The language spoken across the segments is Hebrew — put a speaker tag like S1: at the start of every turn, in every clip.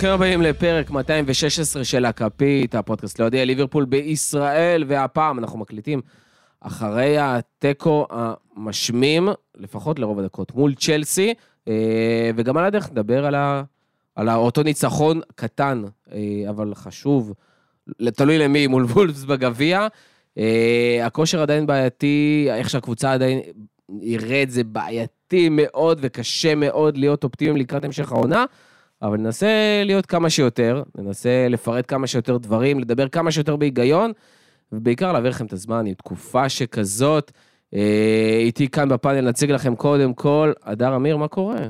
S1: ברוכים הבאים לפרק 216 של הכפית, הפודקאסט לאוהדי ליברפול בישראל, והפעם אנחנו מקליטים אחרי התיקו המשמים, לפחות לרוב הדקות, מול צ'לסי, אה, וגם על הדרך נדבר על, ה, על אותו ניצחון קטן, אה, אבל חשוב, תלוי למי, מול וולפס בגביע. אה, הכושר עדיין בעייתי, איך שהקבוצה עדיין ירד, זה בעייתי מאוד וקשה מאוד להיות אופטימיים לקראת המשך העונה. אבל ננסה להיות כמה שיותר, ננסה לפרט כמה שיותר דברים, לדבר כמה שיותר בהיגיון, ובעיקר להעביר לכם את הזמן עם תקופה שכזאת. אה, איתי כאן בפאנל נציג לכם קודם כל, הדר אמיר, מה קורה?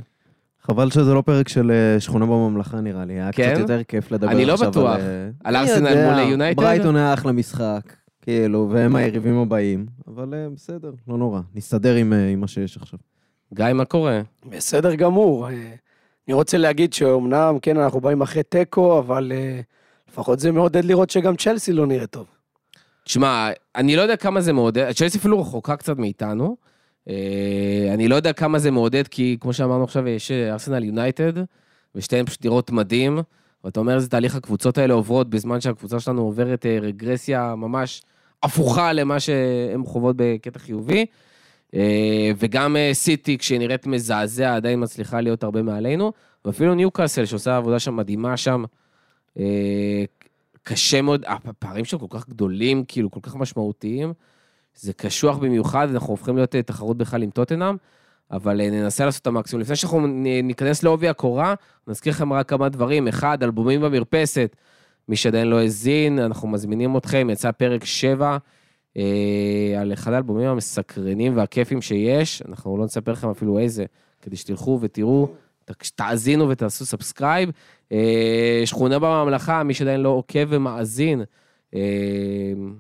S2: חבל שזה לא פרק של אה, שכונה בממלכה נראה לי, היה
S1: כן?
S2: קצת יותר כיף לדבר
S1: אני לא
S2: עכשיו
S1: בטוח.
S2: על... אה,
S1: על
S2: אני
S1: ארסנל מול יונייטד?
S2: ברייטון היה אחלה משחק, כאילו, והם היריבים הבאים, אבל בסדר, לא נורא, נסתדר עם עם מה שיש עכשיו.
S1: גיא, מה קורה?
S3: בסדר גמור. אה, אני רוצה להגיד שאומנם, כן, אנחנו באים אחרי תיקו, אבל אה, לפחות זה מעודד לראות שגם צ'לסי לא נראה טוב.
S1: תשמע, אני לא יודע כמה זה מעודד, צ'לסי אפילו רחוקה קצת מאיתנו. אה, אני לא יודע כמה זה מעודד, כי כמו שאמרנו עכשיו, יש אה, ארסנל יונייטד, ושתיהן פשוט נראות מדהים. ואתה אומר איזה תהליך הקבוצות האלה עוברות בזמן שהקבוצה שלנו עוברת אה, רגרסיה ממש הפוכה למה שהן חוות בקטע חיובי. אה, וגם אה, סיטי, כשהיא נראית מזעזע, עדיין מצליחה להיות הרבה מעלינו. ואפילו ניוקאסל, שעושה עבודה שם מדהימה שם. אה, קשה מאוד, הפערים שם כל כך גדולים, כאילו, כל כך משמעותיים. זה קשוח במיוחד, אנחנו הופכים להיות תחרות בכלל עם טוטנאם, אבל ננסה לעשות את המקסימום. לפני שאנחנו ניכנס לעובי הקורה, נזכיר לכם רק כמה דברים. אחד, אלבומים במרפסת, מי שעדיין לא האזין, אנחנו מזמינים אתכם, יצא פרק 7 אה, על אחד האלבומים המסקרנים והכיפים שיש, אנחנו לא נספר לכם אפילו איזה, כדי שתלכו ותראו, תאזינו ותעשו subscribe. אה, שכונה בממלכה, מי שעדיין לא עוקב ומאזין, אה,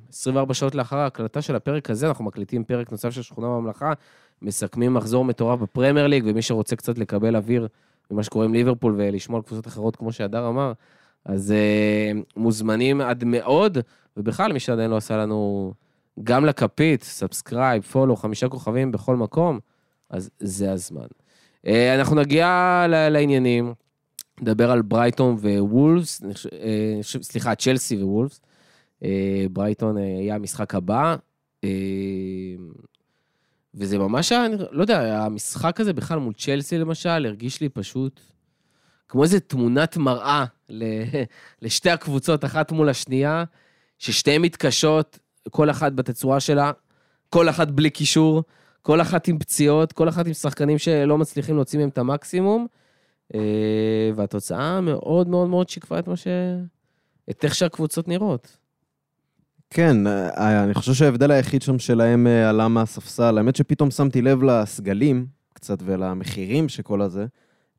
S1: 24 שעות לאחר ההקלטה של הפרק הזה, אנחנו מקליטים פרק נוסף של שכונה בממלכה, מסכמים מחזור מטורף בפרמייר ליג, ומי שרוצה קצת לקבל אוויר ממה שקורה עם ליברפול ולשמוע על קבוצות אחרות, כמו שהדר אמר, אז אה, מוזמנים עד מאוד, ובכלל, מי שעדיין לא עשה לנו, גם לכפית, subscribe, follow, חמישה כוכבים בכל מקום, אז זה הזמן. אה, אנחנו נגיע לעניינים, נדבר על ברייטון ווולפס, אה, סליחה, צ'לסי ווולפס. אה, ברייטון היה המשחק הבא, וזה ממש היה, לא יודע, המשחק הזה בכלל מול צ'לסי למשל, הרגיש לי פשוט כמו איזה תמונת מראה לשתי הקבוצות, אחת מול השנייה, ששתיהן מתקשות, כל אחת בתצורה שלה, כל אחת בלי קישור, כל אחת עם פציעות, כל אחת עם שחקנים שלא מצליחים להוציא מהם את המקסימום, אה, והתוצאה מאוד מאוד מאוד שיקפה את מה ש... את איך שהקבוצות נראות.
S2: כן, אה, אני חושב שההבדל היחיד שם שלהם אה, עלה מהספסל, האמת שפתאום שמתי לב לסגלים קצת ולמחירים שכל הזה.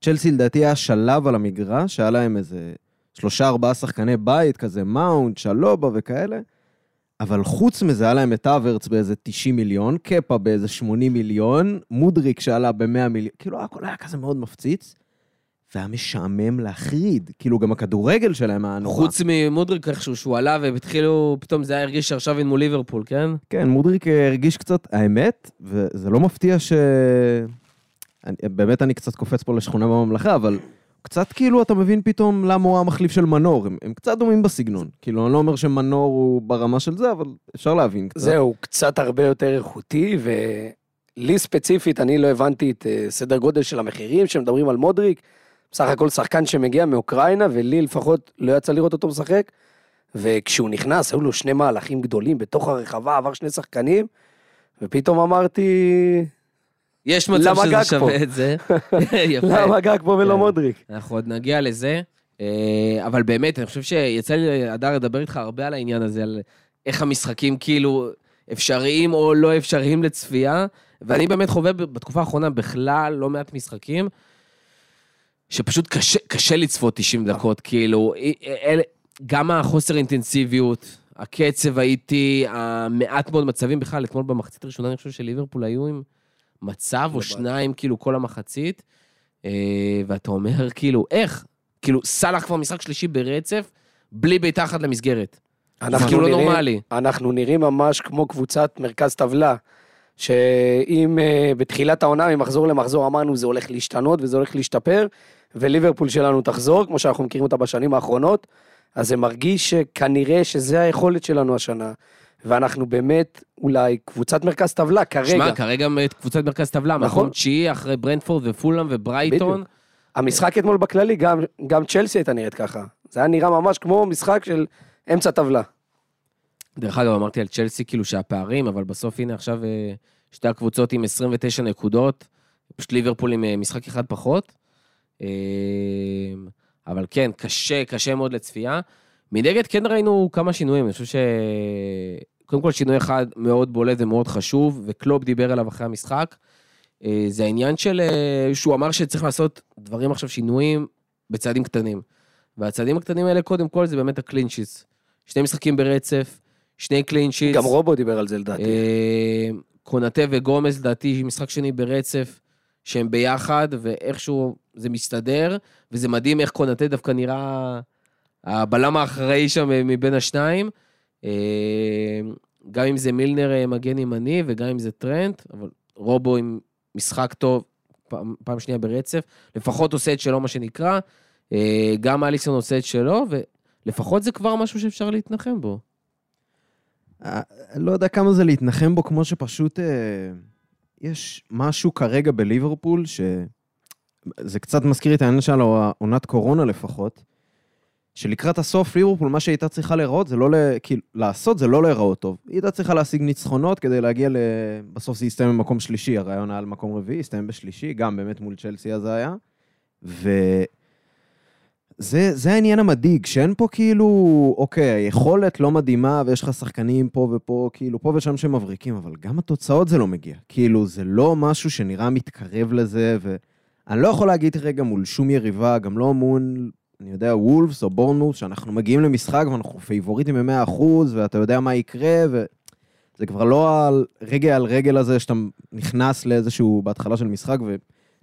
S2: צ'לסי לדעתי היה שלב על המגרש, שהיה להם איזה שלושה ארבעה שחקני בית, כזה מאונט, שלובה וכאלה, אבל חוץ מזה היה להם את אברץ באיזה 90 מיליון, קפה באיזה 80 מיליון, מודריק שעלה ב-100 מיליון, כאילו הכל היה כזה מאוד מפציץ, והיה משעמם להחריד, כאילו גם הכדורגל שלהם היה נורא.
S1: חוץ ממודריק איכשהו, שהוא עלה והתחילו, פתאום זה היה הרגיש שעכשיו אין מול ליברפול, כן?
S2: כן, מודריק אה, הרגיש קצת, האמת, וזה לא מפתיע ש... אני, באמת אני קצת קופץ פה לשכונה בממלכה, אבל קצת כאילו אתה מבין פתאום למה הוא המחליף של מנור, הם, הם קצת דומים בסגנון. כאילו, אני לא אומר שמנור הוא ברמה של זה, אבל אפשר להבין קצת.
S3: זהו, קצת הרבה יותר איכותי, ולי ספציפית, אני לא הבנתי את אה, סדר גודל של המחירים שמדברים על מודריק. בסך הכל שחקן שמגיע מאוקראינה, ולי לפחות לא יצא לראות אותו משחק. וכשהוא נכנס, היו לו שני מהלכים גדולים בתוך הרחבה, עבר שני שחקנים, ופתאום אמרתי,
S1: יש מצב שזה שווה? את זה. יפה.
S3: למה גג פה ולא
S1: כן.
S3: מודריק?
S1: אנחנו עוד נגיע לזה, אה, אבל באמת, אני חושב שיצא לי, הדר, לדבר איתך הרבה על העניין הזה, על איך המשחקים כאילו אפשריים או לא אפשריים לצפייה, ואני באמת חווה בתקופה האחרונה בכלל לא מעט משחקים, שפשוט קשה, קשה לצפות 90 דקות, כאילו, אי- אלה, גם החוסר אינטנסיביות, הקצב האיטי, המעט מאוד מצבים בכלל, אתמול במחצית הראשונה אני חושב שליברפול היו עם מצב או. שניים, כאילו, כל המחצית, אה, ואתה אומר, כאילו, איך? כאילו, סאלח כבר משחק שלישי ברצף, בלי בעיטה אחת למסגרת. זה כאילו לא נורמלי.
S3: אנחנו נראים ממש כמו קבוצת מרכז טבלה, שאם אה, בתחילת העונה, ממחזור למחזור, אמרנו זה הולך להשתנות וזה הולך להשתפר, וליברפול שלנו תחזור, כמו שאנחנו מכירים אותה בשנים האחרונות, אז זה מרגיש שכנראה שזה היכולת שלנו השנה. ואנחנו באמת אולי קבוצת מרכז טבלה כרגע.
S1: שמע, כרגע את קבוצת מרכז טבלה,
S3: נכון.
S1: מקום תשיעי אחרי ברנדפורד ופולאם וברייטון.
S3: בדיוק. המשחק אתמול בכללי, גם, גם צ'לסי הייתה נראית ככה. זה היה נראה ממש כמו משחק של אמצע טבלה.
S1: דרך אגב, אמרתי על צ'לסי כאילו שהפערים, אבל בסוף הנה עכשיו אה, שתי הקבוצות עם 29 נקודות, פשוט ליברפול עם אה, משחק אחד פחות. אה, אבל כן, קשה, קשה מאוד לצפייה. מנגד כן ראינו כמה שינויים, אני חושב ש... קודם כל שינוי אחד מאוד בולט ומאוד חשוב, וקלופ דיבר עליו אחרי המשחק. אה, זה העניין של... אה, שהוא אמר שצריך לעשות דברים עכשיו, שינויים, בצעדים קטנים. והצעדים הקטנים האלה, קודם כל, זה באמת ה clean sheets. שני משחקים ברצף, שני clean sheets.
S3: גם רובו דיבר על זה לדעתי.
S1: אה, קונאטה וגומז, לדעתי, משחק שני ברצף, שהם ביחד, ואיכשהו זה מסתדר, וזה מדהים איך קונטה דווקא נראה הבלם האחראי שם מבין השניים. אה, גם אם זה מילנר אה, מגן ימני, וגם אם זה טרנט, אבל רובו עם משחק טוב, פעם, פעם שנייה ברצף, לפחות עושה את שלו, מה שנקרא. אה, גם אליסון עושה את שלו, ולפחות זה כבר משהו שאפשר להתנחם בו.
S2: אה, לא יודע כמה זה להתנחם בו, כמו שפשוט אה, יש משהו כרגע בליברפול, שזה קצת מזכיר את העניין של עונת קורונה לפחות, שלקראת הסוף ליברפול, מה שהייתה צריכה להיראות, זה לא, ל... כאילו, לעשות זה לא להיראות טוב. היא הייתה צריכה להשיג ניצחונות כדי להגיע ל... בסוף זה יסתיים במקום שלישי, הרעיון היה על מקום רביעי, הסתיים בשלישי, גם באמת מול צ'לסי אז היה. ו... זה, זה העניין המדאיג, שאין פה כאילו, אוקיי, היכולת לא מדהימה ויש לך שחקנים פה ופה, כאילו, פה ושם שמבריקים, אבל גם התוצאות זה לא מגיע. כאילו, זה לא משהו שנראה מתקרב לזה, ואני לא יכול להגיד רגע מול שום יריבה, גם לא מול, אני יודע, וולפס או בורנמות', שאנחנו מגיעים למשחק ואנחנו פייבוריטים ב-100%, ואתה יודע מה יקרה, וזה כבר לא הרגע על רגל הזה שאתה נכנס לאיזשהו, בהתחלה של משחק, ו...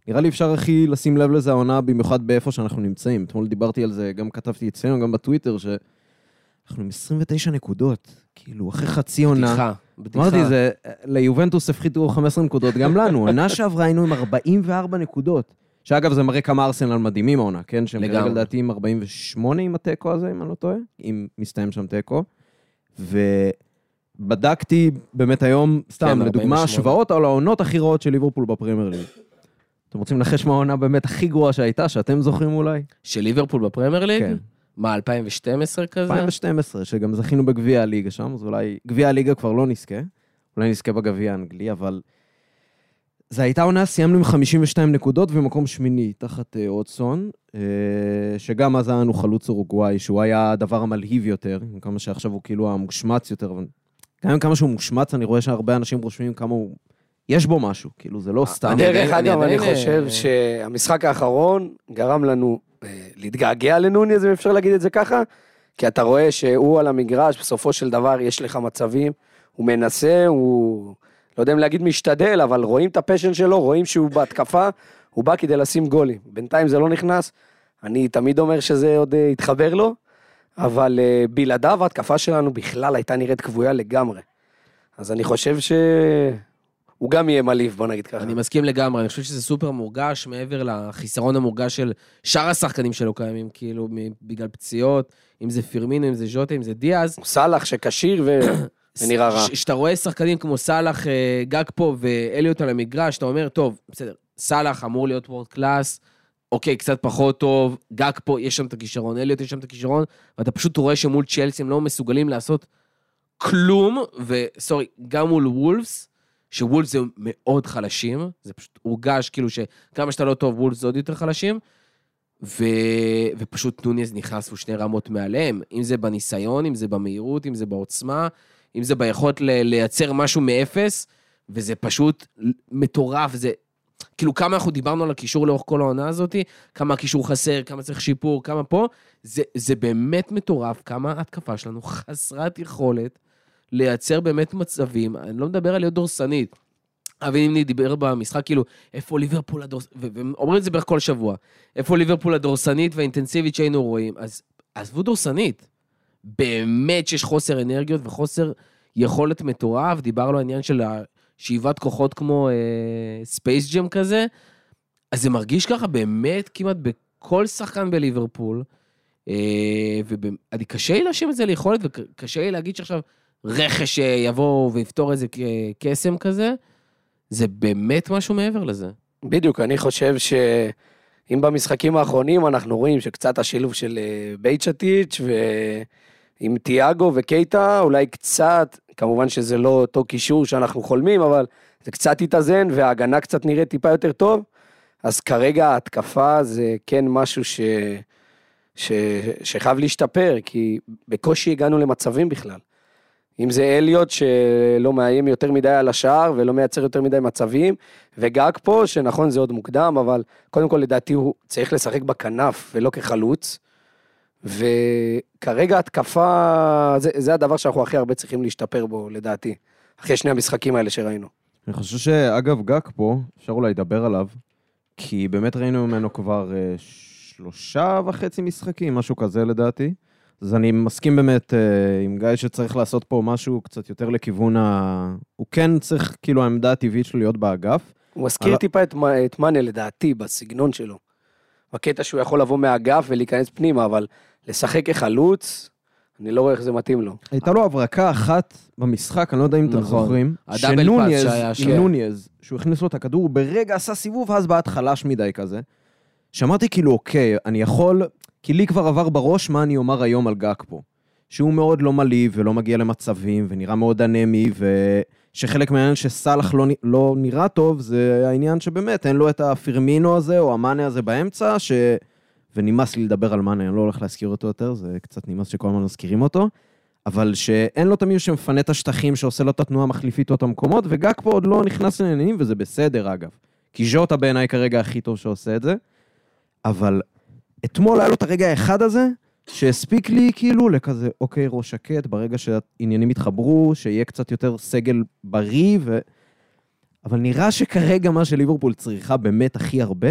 S2: נראה לי אפשר הכי לשים לב לזה העונה, במיוחד באיפה שאנחנו נמצאים. אתמול דיברתי על זה, גם כתבתי אצלנו, גם בטוויטר, שאנחנו עם 29 נקודות. כאילו, אחרי חצי עונה.
S1: בדיחה, בדיחה.
S2: אמרתי, זה, ליובנטוס הפחיתו 15 נקודות, גם לנו. עונה שעברה היינו עם 44 נקודות. שאגב, זה מראה כמה ארסנל מדהימים העונה, כן? שהם כרגע
S1: לגמרי.
S2: לדעתי עם 48 עם התיקו הזה, אם אני לא טועה. אם מסתיים שם תיקו. ובדקתי באמת היום, סתם,
S1: כן,
S2: לדוגמה,
S1: 48.
S2: השוואות על העונות הכי רעות של ליברפול בפרמייר ליג. אתם רוצים לנחש מה העונה באמת הכי גרועה שהייתה, שאתם זוכרים אולי?
S1: של ליברפול בפרמייר ליג?
S2: כן.
S1: מה, 2012 כזה?
S2: 2012, שגם זכינו בגביע הליגה שם, אז אולי... גביע הליגה כבר לא נזכה, אולי נזכה בגביע האנגלי, אבל... זו הייתה עונה, סיימנו עם 52 נקודות ומקום שמיני, תחת אה, אודסון, אה, שגם אז היה לנו חלוץ אורוגוואי, שהוא היה הדבר המלהיב יותר, עם כמה שעכשיו הוא כאילו המושמץ יותר, אבל גם עם כמה שהוא מושמץ, אני רואה שהרבה אנשים רושמים כמה הוא... יש בו משהו, כאילו, זה לא סתם.
S1: אני
S3: דרך אגב,
S1: אני
S3: אני
S1: עדיין,
S3: חושב
S1: אה,
S3: שהמשחק האחרון גרם לנו אה, להתגעגע לנוניז, אם אפשר להגיד את זה ככה, כי אתה רואה שהוא על המגרש, בסופו של דבר יש לך מצבים, הוא מנסה, הוא, לא יודע אם להגיד משתדל, אבל רואים את הפשן שלו, רואים שהוא בהתקפה, הוא בא כדי לשים גולים. בינתיים זה לא נכנס, אני תמיד אומר שזה עוד אה, יתחבר לו, אבל אה, בלעדיו ההתקפה שלנו בכלל הייתה נראית כבויה לגמרי. אז אני חושב ש... הוא גם יהיה מלהיב, בוא נגיד ככה.
S1: אני מסכים לגמרי, אני חושב שזה סופר מורגש מעבר לחיסרון המורגש של שאר השחקנים שלו קיימים, כאילו, בגלל פציעות, אם זה פירמינו, אם זה ז'וטה, אם זה דיאז.
S3: סאלח שכשיר ו... ונראה רע.
S1: כשאתה רואה שחקנים כמו סאלח, אה, גאקפו ואליוט על המגרש, אתה אומר, טוב, בסדר, סאלח אמור להיות world class, אוקיי, קצת פחות טוב, גאקפו, יש שם את הכישרון, אליוט יש שם את הכישרון, ואתה פשוט רואה שמול צ'לסי הם לא מסוגלים לעשות כלום, ו sorry, גם מול וולפס, שוולפס זה מאוד חלשים, זה פשוט הורגש כאילו שכמה שאתה לא טוב, וולפס זה עוד יותר חלשים, ו... ופשוט נוניז נכנס ושני רמות מעליהם, אם זה בניסיון, אם זה במהירות, אם זה בעוצמה, אם זה ביכולת. לייצר משהו מאפס, וזה פשוט מטורף, זה... כאילו כמה אנחנו דיברנו על הקישור לאורך כל העונה הזאת, כמה הקישור חסר, כמה צריך שיפור, כמה פה, זה, זה באמת מטורף, כמה ההתקפה שלנו חסרת יכולת לייצר באמת מצבים, אני לא מדבר על להיות דורסנית. אבי נימני דיבר במשחק, כאילו, איפה ליברפול הדורסנית, ואומרים את זה בערך כל שבוע, איפה ליברפול הדורסנית והאינטנסיבית שהיינו רואים, אז עזבו דורסנית. באמת שיש חוסר אנרגיות וחוסר יכולת מטורף, דיברנו על העניין של שאיבת כוחות כמו ספייס ג'אם כזה, אז זה מרגיש ככה באמת כמעט כל שחקן בליברפול, אה, ואני קשה לי להאשים את זה ליכולת, וקשה לי להגיד שעכשיו רכש יבוא ויפתור איזה קסם כזה, זה באמת משהו מעבר לזה.
S3: בדיוק, אני חושב שאם במשחקים האחרונים אנחנו רואים שקצת השילוב של אה, בייצ'טיץ' ועם תיאגו וקייטה, אולי קצת, כמובן שזה לא אותו קישור שאנחנו חולמים, אבל זה קצת התאזן וההגנה קצת נראית טיפה יותר טוב, אז כרגע ההתקפה זה כן משהו ש... ש... שחייב להשתפר, כי בקושי הגענו למצבים בכלל. אם זה אליוט שלא מאיים יותר מדי על השער ולא מייצר יותר מדי מצבים, וגג פה, שנכון זה עוד מוקדם, אבל קודם כל לדעתי הוא צריך לשחק בכנף ולא כחלוץ. וכרגע התקפה, זה, זה הדבר שאנחנו הכי הרבה צריכים להשתפר בו, לדעתי. אחרי שני המשחקים האלה שראינו.
S2: אני חושב שאגב, גג פה, אפשר אולי לדבר עליו, כי באמת ראינו ממנו כבר אה, שלושה וחצי משחקים, משהו כזה לדעתי. אז אני מסכים באמת אה, עם גיא שצריך לעשות פה משהו קצת יותר לכיוון ה... הוא כן צריך, כאילו, העמדה הטבעית שלו להיות באגף.
S3: הוא מזכיר
S2: אבל-
S3: טיפה את, את מאנה לדעתי, בסגנון שלו. בקטע שהוא יכול לבוא מהאגף ולהיכנס פנימה, אבל לשחק כחלוץ, אני לא רואה איך זה מתאים לו.
S2: הייתה לו הברקה אחת במשחק, אני לא יודע אם אתם
S1: נכון.
S2: זוכרים. שנוניז, עם. נוניז, שהוא הכניס לו את הכדור, הוא ברגע עשה סיבוב, ואז בעט חלש מדי כזה. שאמרתי כאילו, אוקיי, אני יכול... כי לי כבר עבר בראש מה אני אומר היום על גג פה. שהוא מאוד לא מלהיב ולא מגיע למצבים, ונראה מאוד אנמי, ושחלק מהעניין שסאלח לא, לא נראה טוב, זה העניין שבאמת אין לו את הפירמינו הזה, או המאנה הזה באמצע, ש... ונמאס לי לדבר על מאנה, אני לא הולך להזכיר אותו יותר, זה קצת נמאס שכל הזמן מזכירים אותו. אבל שאין לו את המישהו שמפנה את השטחים, שעושה לו את התנועה המחליפית או את המקומות, וגג פה עוד לא נכנס לעניינים, וזה בסדר אגב. כי ז'וטה בעיניי כרגע הכי טוב שעושה את זה. אבל אתמול היה לו את הרגע האחד הזה, שהספיק לי כאילו לכזה, אוקיי, ראש שקט, ברגע שהעניינים יתחברו, שיהיה קצת יותר סגל בריא, ו... אבל נראה שכרגע מה שליברפול צריכה באמת הכי הרבה,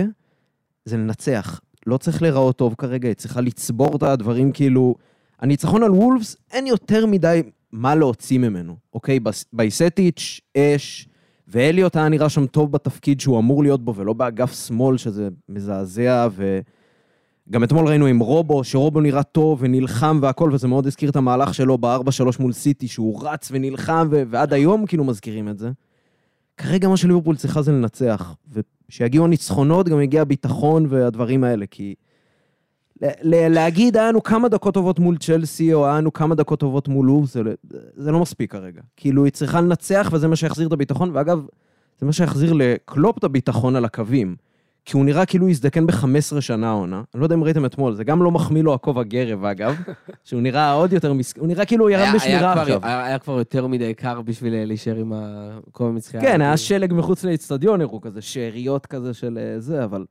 S2: זה לנצח. לא צריך להיראות טוב כרגע, היא צריכה לצבור את הדברים כאילו... הניצחון על וולפס, אין יותר מדי מה להוציא ממנו, אוקיי? בייסטיץ', אש, ואליוט היה נראה שם טוב בתפקיד שהוא אמור להיות בו, ולא באגף שמאל, שזה מזעזע, וגם אתמול ראינו עם רובו, שרובו נראה טוב ונלחם והכל, וזה מאוד הזכיר את המהלך שלו ב-4-3 מול סיטי, שהוא רץ ונלחם, ו- ועד היום כאילו מזכירים את זה. כרגע מה שליברפול צריכה זה לנצח, ושיגיעו הניצחונות, גם יגיע הביטחון והדברים האלה, כי... ל- להגיד, היה לנו כמה דקות טובות מול צ'לסי, או היה לנו כמה דקות טובות מול לוב, זה, לא- זה לא מספיק כרגע. כאילו, היא צריכה לנצח, וזה מה שיחזיר את הביטחון, ואגב, זה מה שיחזיר לקלופ את הביטחון על הקווים. כי הוא נראה כאילו הוא הזדקן ב-15 שנה העונה. אני לא יודע אם ראיתם אתמול, זה גם לא מחמיא לו הכובע גרב, אגב, שהוא נראה עוד יותר מסכן, הוא נראה כאילו הוא ירד
S1: היה- היה
S2: בשמירה
S1: כבר-
S2: עכשיו.
S1: היה היה כבר יותר מדי קר בשביל אה, להישאר עם הכובע מצחייה.
S2: כן, היה שלג מחוץ לאצטדיון, הראו כזה, שאריות כזה של אה, זה, אבל...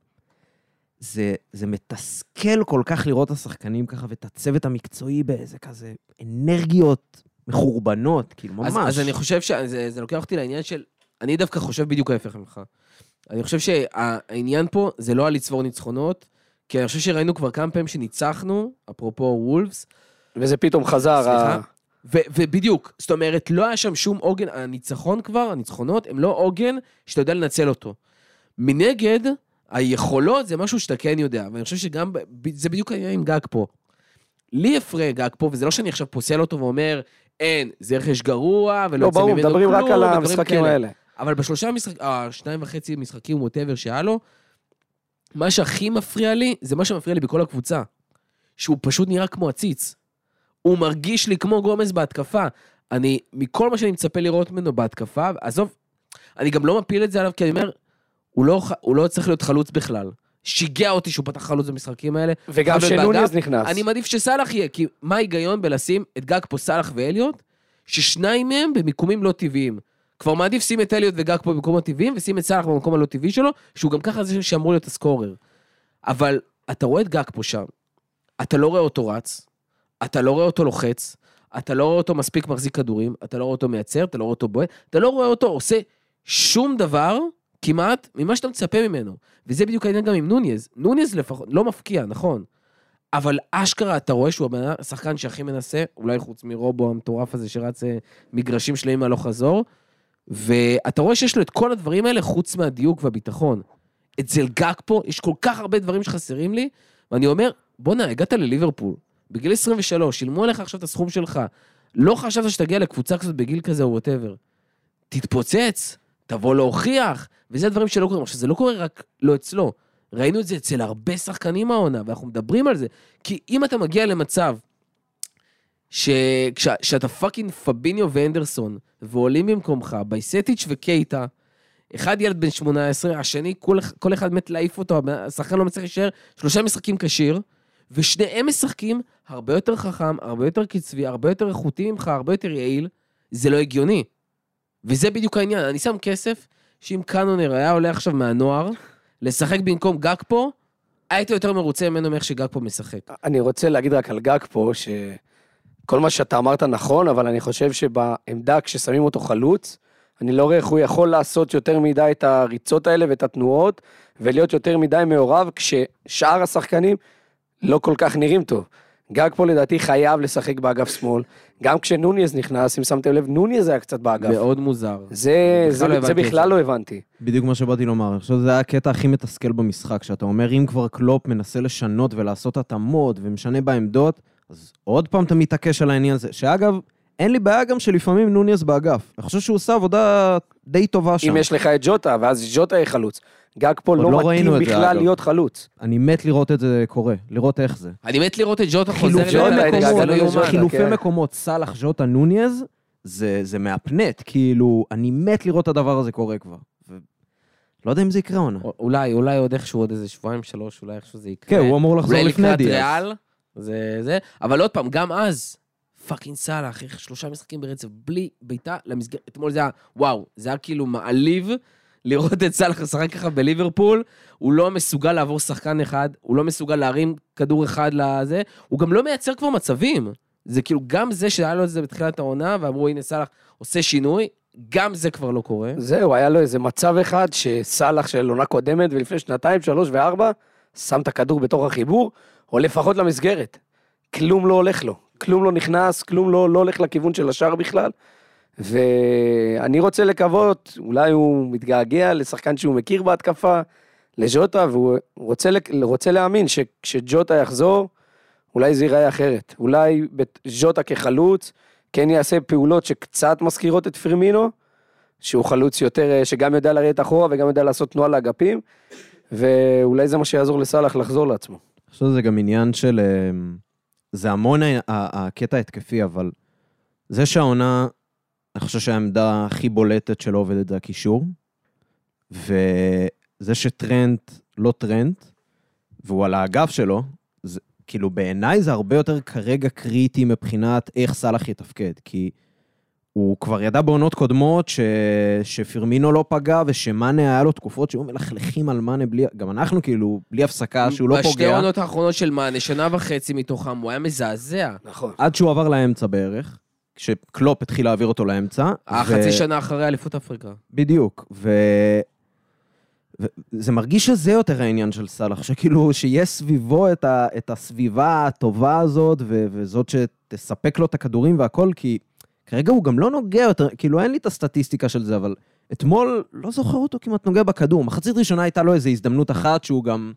S2: זה, זה מתסכל כל כך לראות את השחקנים ככה, ואת הצוות המקצועי באיזה כזה אנרגיות מחורבנות, כאילו, ממש.
S1: אז, אז אני חושב שזה זה לוקח אותי לעניין של... אני דווקא חושב בדיוק ההפך ממך. אני חושב שהעניין פה זה לא על לצבור ניצחונות, כי אני חושב שראינו כבר כמה פעמים שניצחנו, אפרופו וולפס,
S3: וזה פתאום חזר.
S1: סליחה?
S3: ה-
S1: ו- ובדיוק, זאת אומרת, לא היה שם שום עוגן, הניצחון כבר, הניצחונות, הם לא עוגן שאתה יודע לנצל אותו. מנגד, היכולות זה משהו שאתה כן יודע, ואני חושב שגם, זה בדיוק העניין עם גג פה. לי הפריע גג פה, וזה לא שאני עכשיו פוסל אותו ואומר, אין, זה רכש גרוע, ולא
S3: לא,
S1: יוצא
S3: ברור,
S1: ממנו
S3: מדברים רק
S1: כלום,
S3: על המשחקים
S1: כאלה.
S3: האלה.
S1: אבל בשלושה משחקים, השניים וחצי משחקים, ווטאבר שהיה לו, מה שהכי מפריע לי, זה מה שמפריע לי בכל הקבוצה. שהוא פשוט נראה כמו עציץ. הוא מרגיש לי כמו גומז בהתקפה. אני, מכל מה שאני מצפה לראות ממנו בהתקפה, עזוב, אני גם לא מפיל את זה עליו, כי אני אומר, הוא לא, הוא לא צריך להיות חלוץ בכלל. שיגע אותי שהוא פתח חלוץ במשחקים האלה.
S3: וגם שנוניז נכנס.
S1: אני מעדיף שסאלח יהיה, כי מה ההיגיון בלשים את גג פה סאלח ואליוט, ששניים מהם במיקומים לא טבעיים. כבר מעדיף שים את אליוט וגג פה במקומות טבעיים, ושים את סאלח במקום הלא טבעי שלו, שהוא גם ככה זה שאמור להיות הסקורר. אבל אתה רואה את גג פה שם, אתה לא רואה אותו רץ, אתה לא רואה אותו לוחץ, אתה לא רואה אותו מספיק מחזיק כדורים, אתה לא רואה אותו מייצר, אתה לא רואה אותו בועט, אתה לא רואה אותו עושה שום דבר, כמעט, ממה שאתה מצפה ממנו. וזה בדיוק העניין גם עם נוניז. נוניז לפחות, לא מפקיע, נכון. אבל אשכרה, אתה רואה שהוא השחקן שהכי מנסה, אולי חוץ מרובו המטורף הזה שרץ אה, מגרשים שלמים הלוך חזור, ואתה רואה שיש לו את כל הדברים האלה חוץ מהדיוק והביטחון. אצל גג פה יש כל כך הרבה דברים שחסרים לי, ואני אומר, בואנה, הגעת לליברפול, בגיל 23, שילמו עליך עכשיו את הסכום שלך, לא חשבת שתגיע לקבוצה כזאת בגיל כזה או whatever. תתפוצץ, תבוא להוכיח, וזה דברים שלא קורים. עכשיו, זה לא קורה רק לא אצלו, ראינו את זה אצל הרבה שחקנים העונה, ואנחנו מדברים על זה. כי אם אתה מגיע למצב שכשאתה פאקינג פביניו ואנדרסון, ועולים במקומך בייצ'טיץ' וקייטה, אחד ילד בן 18, השני, כל, כל אחד מת להעיף אותו, השחקן לא מצליח להישאר, שלושה משחקים כשיר, ושניהם משחקים הרבה יותר חכם, הרבה יותר קצבי, הרבה יותר איכותי ממך, הרבה יותר יעיל, זה לא הגיוני. וזה בדיוק העניין, אני שם כסף, שאם קאנונר היה עולה עכשיו מהנוער, לשחק במקום גג פה, הייתי יותר מרוצה ממנו מאיך שגג פה משחק.
S3: אני רוצה להגיד רק על גג פה, שכל מה שאתה אמרת נכון, אבל אני חושב שבעמדה, כששמים אותו חלוץ, אני לא רואה איך הוא יכול לעשות יותר מדי את הריצות האלה ואת התנועות, ולהיות יותר מדי מעורב, כששאר השחקנים לא כל כך נראים טוב. גג פה לדעתי חייב לשחק באגף שמאל. גם כשנוניז נכנס, אם שמתם לב, נוניז היה קצת באגף.
S1: מאוד מוזר.
S3: זה, זה,
S1: לא
S3: זה בכלל לא הבנתי.
S2: בדיוק מה שבאתי לומר. אני חושב שזה היה הקטע הכי מתסכל במשחק, שאתה אומר, אם כבר קלופ מנסה לשנות ולעשות התאמות ומשנה בעמדות, אז עוד פעם אתה מתעקש על העניין הזה. שאגב, אין לי בעיה גם שלפעמים נוניס באגף. אני חושב שהוא עושה עבודה די טובה שם.
S3: אם יש לך את ג'וטה, ואז ג'וטה יהיה חלוץ. גג פה לא,
S2: לא
S3: מתאים
S2: זה,
S3: בכלל
S2: אגב.
S3: להיות חלוץ.
S2: אני מת לראות את זה קורה, לראות איך זה.
S1: אני מת לראות את ג'וטה חוזר
S3: ג'וטה,
S1: זה. יאומן.
S2: חילופי
S3: כן.
S2: מקומות, סאלח, ז'וטה, נוניז, זה, זה מהפנט, כאילו, אני מת לראות את הדבר הזה קורה כבר. ו... לא יודע אם זה יקרה עונה.
S1: אולי, אולי עוד איכשהו עוד איזה שבועיים, שלוש, אולי איכשהו זה יקרה.
S2: כן, הוא אמור לחזור
S1: אולי
S2: לפני
S1: לקראת
S2: דיאז.
S1: ריאל, זה זה, אבל עוד פעם, גם אז, fucking סאלח, איך שלושה משחקים ברצף, בלי בעיטה למסגרת, אתמול זה היה, וואו, זה היה כאילו מעליב לראות את סאלח לשחק ככה בליברפול, הוא לא מסוגל לעבור שחקן אחד, הוא לא מסוגל להרים כדור אחד לזה, הוא גם לא מייצר כבר מצבים. זה כאילו, גם זה שהיה לו את זה בתחילת העונה, ואמרו, הנה סאלח עושה שינוי, גם זה כבר לא קורה.
S3: זהו, היה לו איזה מצב אחד שסאלח של עונה קודמת, ולפני שנתיים, שלוש וארבע, שם את הכדור בתוך החיבור, או לפחות למסגרת. כלום לא הולך לו. כלום לא נכנס, כלום לא, לא הולך לכיוון של השער בכלל. ואני רוצה לקוות, אולי הוא מתגעגע לשחקן שהוא מכיר בהתקפה, לג'וטה, והוא רוצה, רוצה להאמין שכשג'וטה יחזור, אולי זה ייראה אחרת. אולי ג'וטה כחלוץ, כן יעשה פעולות שקצת מזכירות את פרמינו, שהוא חלוץ יותר, אה, שגם יודע לרדת אחורה וגם יודע לעשות תנועה לאגפים, ואולי זה מה שיעזור לסאלח לחזור לעצמו.
S2: חושב שזה גם עניין של... אה, זה המון הקטע ההתקפי, אבל זה שהעונה, אני חושב שהעמדה הכי בולטת שלא עובדת זה הקישור, וזה שטרנט לא טרנט, והוא על האגף שלו, זה, כאילו בעיניי זה הרבה יותר כרגע קריטי מבחינת איך סאלח יתפקד, כי הוא כבר ידע בעונות קודמות ש... שפרמינו לא פגע, ושמאנה היה לו תקופות שהיו מלכלכים על מאנה בלי... גם אנחנו כאילו, בלי הפסקה, שהוא לא
S1: בשתי
S2: פוגע.
S1: העונות האחרונות של מאנה, שנה וחצי מתוכם, הוא היה מזעזע.
S3: נכון.
S2: עד שהוא עבר לאמצע בערך, כשקלופ התחיל להעביר אותו לאמצע.
S1: החצי שנה אחרי אליפות אפריקה.
S2: בדיוק, ו... וזה מרגיש שזה יותר העניין של סאלח, שכאילו, שיש סביבו את, ה... את הסביבה הטובה הזאת, ו... וזאת שתספק לו את הכדורים והכל, כי כרגע הוא גם לא נוגע יותר, כאילו, אין לי את הסטטיסטיקה של זה, אבל אתמול לא זוכר אותו כמעט נוגע בכדור. מחצית ראשונה הייתה לו איזו הזדמנות אחת שהוא גם...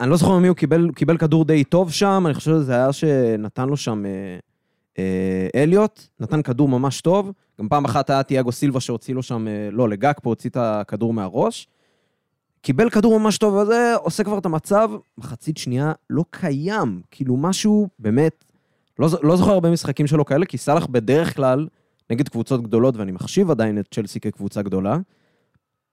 S2: אני לא זוכר ממי הוא קיבל, הוא קיבל כדור די טוב שם, אני חושב שזה היה שנתן לו שם אה, אה, אליוט, נתן כדור ממש טוב. גם פעם אחת היה תיאגו סילבה שהוציא לו שם, אה, לא, לגג פה הוציא את הכדור מהראש. קיבל כדור ממש טוב וזה, עושה כבר את המצב, מחצית שנייה לא קיים. כאילו משהו, באמת, לא, לא זוכר הרבה משחקים שלו כאלה, כי סאלח בדרך כלל, נגד קבוצות גדולות, ואני מחשיב עדיין את צ'לסי כקבוצה גדולה,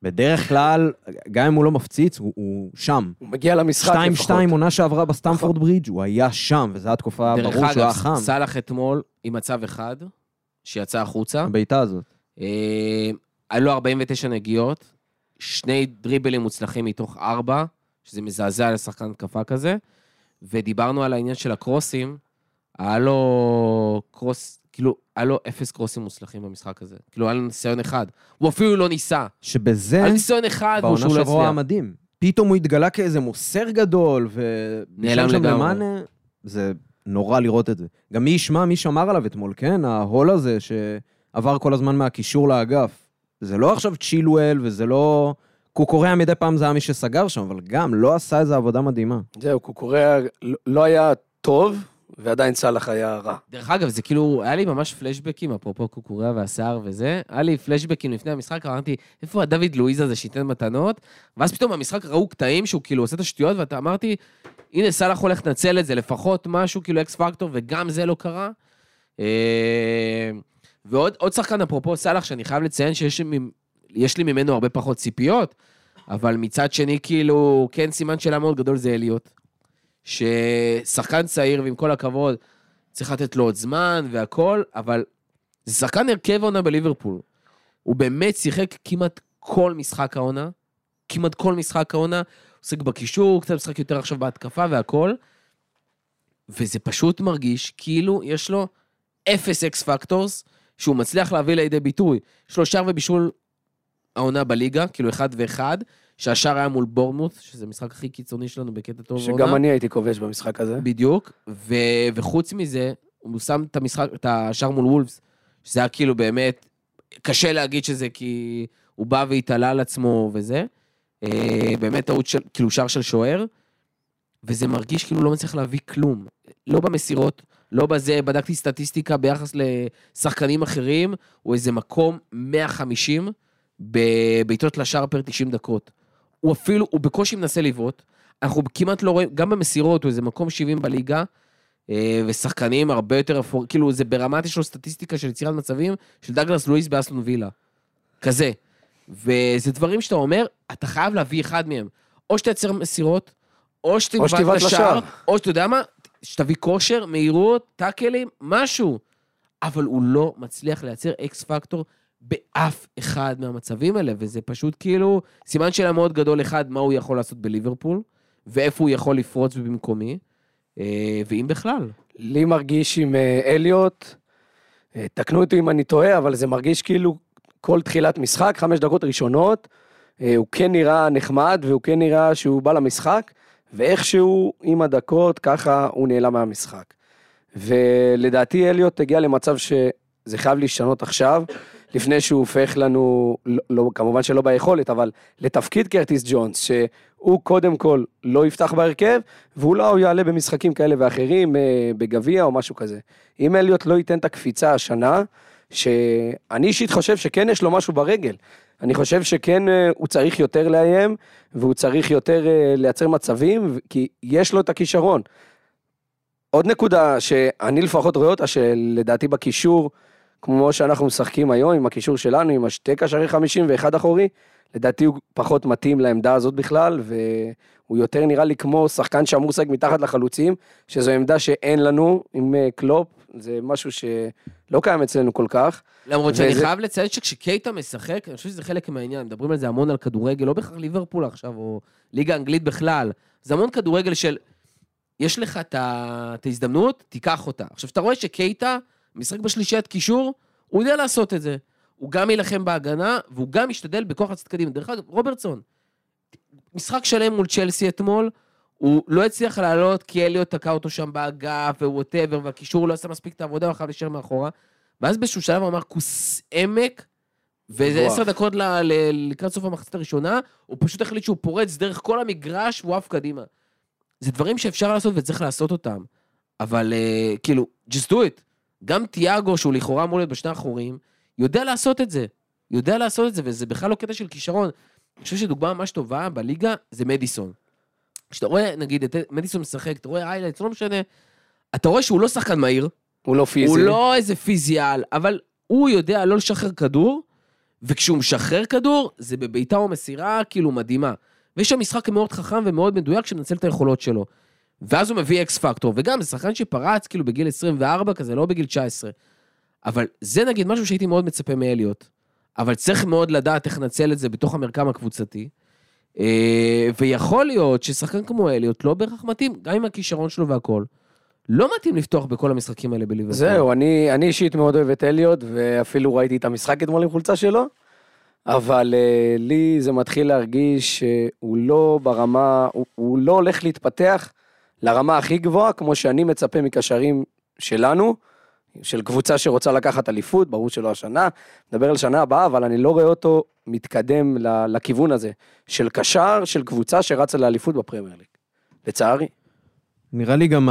S2: בדרך כלל, גם אם הוא לא מפציץ, הוא, הוא שם.
S3: הוא מגיע למשחק
S2: 2-2
S3: לפחות. נכון.
S2: עונה שעברה בסטמפורד ברידג', הוא היה שם, וזו הייתה תקופה,
S1: דרך
S2: ברור שהוא היה
S1: אגב,
S2: חם.
S1: סאלח אתמול עם מצב אחד, שיצא החוצה.
S2: הבעיטה הזאת.
S1: אה, לו 49 נגיעות, שני דריבלים מוצלחים מתוך ארבע, שזה מזעזע לשחקן התקפה כזה, ודיברנו על העניין של הקרוסים, היה לו קרוס, כאילו, היה לו אפס קרוסים מוצלחים במשחק הזה. כאילו, היה לו ניסיון אחד. הוא אפילו לא ניסה.
S2: שבזה,
S1: היה ניסיון אחד, והוא
S2: בעונה
S1: שהוא לא
S2: שעברה היה
S1: הצליח.
S2: מדהים. פתאום הוא התגלה כאיזה מוסר גדול, ו...
S1: נעלם לגמרי.
S2: זה נורא לראות את זה. גם מי ישמע, מי שמר עליו אתמול, כן? ההול הזה שעבר כל הזמן מהקישור לאגף. זה לא עכשיו צ'ילואל, וזה לא קוקוריה מדי פעם זה היה מי שסגר שם, אבל גם לא עשה איזו עבודה מדהימה.
S3: זהו, קוקוריה לא- לא היה טוב, ועדיין סאלח היה רע.
S1: דרך אגב, זה כאילו, היה לי ממש פלשבקים, אפרופו קוקוריה והשיער וזה, היה לי פלשבקים לפני המשחק, אמרתי, איפה הדוד לואיז הזה שייתן מתנות? ואז פתאום במשחק ראו קטעים שהוא כאילו עושה את השטויות, ואתה אמרתי, הנה, סאלח הולך לנצל את זה, לפחות משהו, כאילו אקס פקטור, וגם זה לא קרה. אה, ועוד עוד שחקן, אפרופו סאלח, שאני חייב לציין שיש לי ממנו הרבה פחות ציפיות, אבל מצד שני, כאילו, כן סימן שאלה מאוד גדול זה אליוט. ששחקן צעיר, ועם כל הכבוד, צריך לתת לו עוד זמן והכל, אבל זה שחקן הרכב עונה בליברפול. הוא באמת שיחק כמעט כל משחק העונה, כמעט כל משחק העונה, עוסק בקישור, קצת משחק יותר עכשיו בהתקפה והכל, וזה פשוט מרגיש כאילו יש לו אפס X factors, שהוא מצליח להביא לידי ביטוי. יש לו שער ובישול העונה בליגה, כאילו אחד ואחד, שהשער היה מול בורנמות', שזה המשחק הכי קיצוני שלנו בקטע טוב
S3: שגם. אני הייתי כובש במשחק הזה.
S1: בדיוק, ו... וחוץ מזה, הוא שם את המשחק, את השער מול וולפס, שזה היה כאילו באמת, קשה להגיד שזה כי הוא בא והתעלה על עצמו וזה. אה, באמת טעות של, כאילו שער של שוער, וזה מרגיש כאילו לא מצליח להביא כלום. לא במסירות, לא בזה, בדקתי סטטיסטיקה ביחס לשחקנים אחרים, הוא איזה מקום 150 בבעיטות לשער פר 90 דקות. הוא אפילו, הוא בקושי מנסה לבעוט, אנחנו כמעט לא רואים, גם במסירות הוא איזה מקום 70 בליגה, אה, ושחקנים הרבה יותר אפור, כאילו זה ברמת, יש לו סטטיסטיקה של יצירת מצבים של דגלס לואיס באסטון וילה. כזה. וזה דברים שאתה אומר, אתה חייב להביא אחד מהם. או שתייצר מסירות, או שתבעט לשער. או שאתה יודע מה, שתביא כושר, מהירות, טאקלים, משהו. אבל הוא לא מצליח לייצר אקס פקטור באף אחד מהמצבים האלה, וזה פשוט כאילו סימן שאלה מאוד גדול אחד, מה הוא יכול לעשות בליברפול, ואיפה הוא יכול לפרוץ במקומי, אה, ואם בכלל.
S3: לי מרגיש עם אה, אליוט, אה, תקנו אותי אם אני טועה, אבל זה מרגיש כאילו כל תחילת משחק, חמש דקות ראשונות, אה, הוא כן נראה נחמד והוא כן נראה שהוא בא למשחק, ואיכשהו עם הדקות ככה הוא נעלם מהמשחק. ולדעתי אליוט הגיע למצב שזה חייב להשתנות עכשיו, לפני שהוא הופך לנו, לא, לא, כמובן שלא ביכולת, אבל לתפקיד קרטיס ג'ונס, שהוא קודם כל לא יפתח בהרכב, ואולי הוא יעלה במשחקים כאלה ואחרים, אה, בגביע או משהו כזה. אם אליוט לא ייתן את הקפיצה השנה, שאני אישית חושב שכן יש לו משהו ברגל. אני חושב שכן אה, הוא צריך יותר לאיים, והוא צריך יותר אה, לייצר מצבים, כי יש לו את הכישרון. עוד נקודה שאני לפחות רואה אותה, שלדעתי בקישור, כמו שאנחנו משחקים היום, עם הקישור שלנו, עם השתי קשרי 50 ואחד אחורי, לדעתי הוא פחות מתאים לעמדה הזאת בכלל, והוא יותר נראה לי כמו שחקן שאמור לשחק מתחת לחלוצים, שזו עמדה שאין לנו עם אה, קלופ, זה משהו שלא קיים אצלנו כל כך.
S1: למרות שאני
S3: וזה-
S1: חייב לציין שכשקייטה משחק, אני חושב שזה חלק מהעניין, מדברים על זה המון על כדורגל, לא בהכרח ליברפול עכשיו, או ליגה אנגלית בכלל, זה המון כדורגל של, יש לך את ההזדמנות, תיקח אותה. עכשיו, אתה רואה שקייטה משחק בשלישיית קישור, הוא יודע לעשות את זה. הוא גם יילחם בהגנה, והוא גם משתדל בכוח לצאת קדימה. דרך אגב, רוברטסון, משחק שלם מול צ'לסי אתמול, הוא לא הצליח לעלות כי אליוט תקע אותו שם באגף ו whatever, והקישור לא עשה מספיק את העבודה, הוא חייב להישאר מאחורה. ואז באיזשהו שלב הוא אמר, כוס אמק, וזה. עשר דקות ל- ל- לקראת סוף המחצית הראשונה, הוא פשוט החליט שהוא פורץ דרך כל המגרש והוא עף קדימה. זה דברים שאפשר לעשות וצריך לעשות אותם. אבל אה, כאילו, just do it. גם תיאגו, שהוא לכאורה אמור להיות בשני האחוריים, יודע לעשות את זה. יודע לעשות את זה, וזה בכלל לא קטע של כישרון. אני חושב שדוגמה ממש טובה בליגה זה מדיסון. כשאתה רואה, נגיד, את מדיסון משחק, אתה רואה highlights, לא משנה, אתה רואה שהוא לא שחקן מהיר,
S3: הוא לא פיזי.
S1: הוא לא איזה physical, אבל הוא יודע לא לשחרר כדור, וכשהוא משחרר כדור, זה בבעיטה או מסירה כאילו מדהימה. ויש שם משחק מאוד חכם ומאוד מדויק שמנצל את היכולות שלו. ואז הוא מביא X factor, וגם זה שחקן שפרץ כאילו בגיל 24 כזה, לא בגיל 19. אבל זה נגיד משהו שהייתי מאוד מצפה מאליוט. אבל צריך מאוד לדעת איך לנצל את זה בתוך המרקם הקבוצתי. אה, ויכול להיות ששחקן כמו אליוט לא בהכרח מתאים, גם עם הכישרון שלו והכל. לא מתאים לפתוח בכל המשחקים האלה בליברפול.
S3: זהו, אני, אני אישית מאוד אוהב את אליוט, ואפילו ראיתי את המשחק אתמול עם חולצה שלו, אבל uh, לי זה מתחיל להרגיש שהוא לא ברמה, הוא, הוא לא הולך להתפתח לרמה הכי גבוהה, כמו שאני מצפה מקשרים שלנו, של קבוצה שרוצה לקחת אליפות, ברור שלא השנה, מדבר על שנה הבאה, אבל אני לא רואה אותו מתקדם לכיוון הזה, של קשר, של קבוצה שרצה לאליפות בפרמייר ליג. לצערי.
S2: נראה לי גם.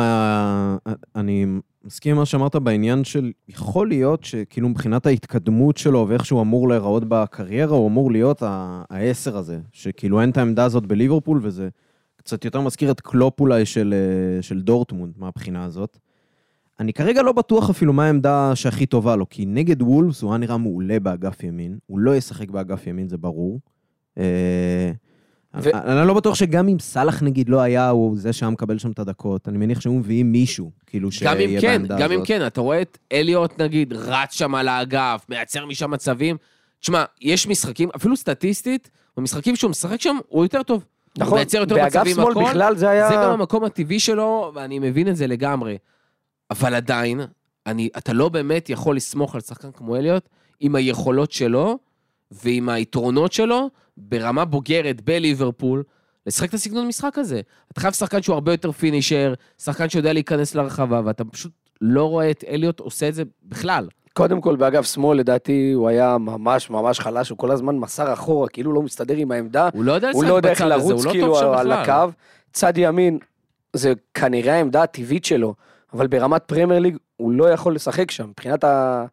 S2: אני מסכים עם מה שאמרת בעניין של, יכול להיות שכאילו מבחינת ההתקדמות שלו ואיך שהוא אמור להיראות בקריירה, הוא אמור להיות העשר הזה, שכאילו אין את העמדה הזאת בליברפול, וזה קצת יותר מזכיר את קלופ אולי של, אה, של דורטמונד מהבחינה הזאת. אני כרגע לא בטוח אפילו מה העמדה שהכי טובה לו, כי נגד וולפס הוא היה נראה מעולה באגף ימין, הוא לא ישחק באגף ימין, זה ברור. אה,
S3: ו-
S2: אני אני לא בטוח שגם אם סאלח נגיד לא היה, הוא זה שהיה מקבל שם את הדקות, אני מניח שהיו מביאים מישהו, כאילו
S1: גם אם
S2: שיהיה
S1: כן,
S2: בעמדה
S1: גם אם
S2: הזאת.
S1: כן, אתה רואה את אליוט נגיד, רץ שם על האגף, מייצר משם מצבים. תשמע, יש משחקים, אפילו סטטיסטית, במשחקים שהוא משחק שם, הוא יותר טוב.
S3: נכון,
S1: מייצר יותר
S3: באגף
S1: מצבים,
S3: שמאל
S1: הכל.
S3: בכלל זה היה...
S1: זה גם המקום הטבעי שלו, ואני מבין את זה לגמרי. אבל עדיין, אני, אתה לא באמת יכול לסמוך על שחקן כמו אליוט, עם היכולות שלו ועם היתרונות שלו, ברמה בוגרת בליברפול, לשחק את הסגנון משחק הזה. אתה חייב שחקן שהוא הרבה יותר פינישר, שחקן שיודע להיכנס לרחבה, ואתה פשוט לא רואה את אליוט עושה את זה בכלל.
S3: קודם כל, באגף שמאל, לדעתי, הוא היה ממש ממש חלש, הוא כל הזמן מסר אחורה, כאילו לא מסתדר עם העמדה.
S1: הוא לא יודע
S3: הוא לא יודע איך
S1: הזה,
S3: לרוץ
S1: הוא לא
S3: כאילו
S1: שם
S3: על. הקו. צד ימין, זה כנראה העמדה הטבעית שלו, אבל ברמת פרמייר ליג הוא לא יכול לשחק שם. מבחינת ה-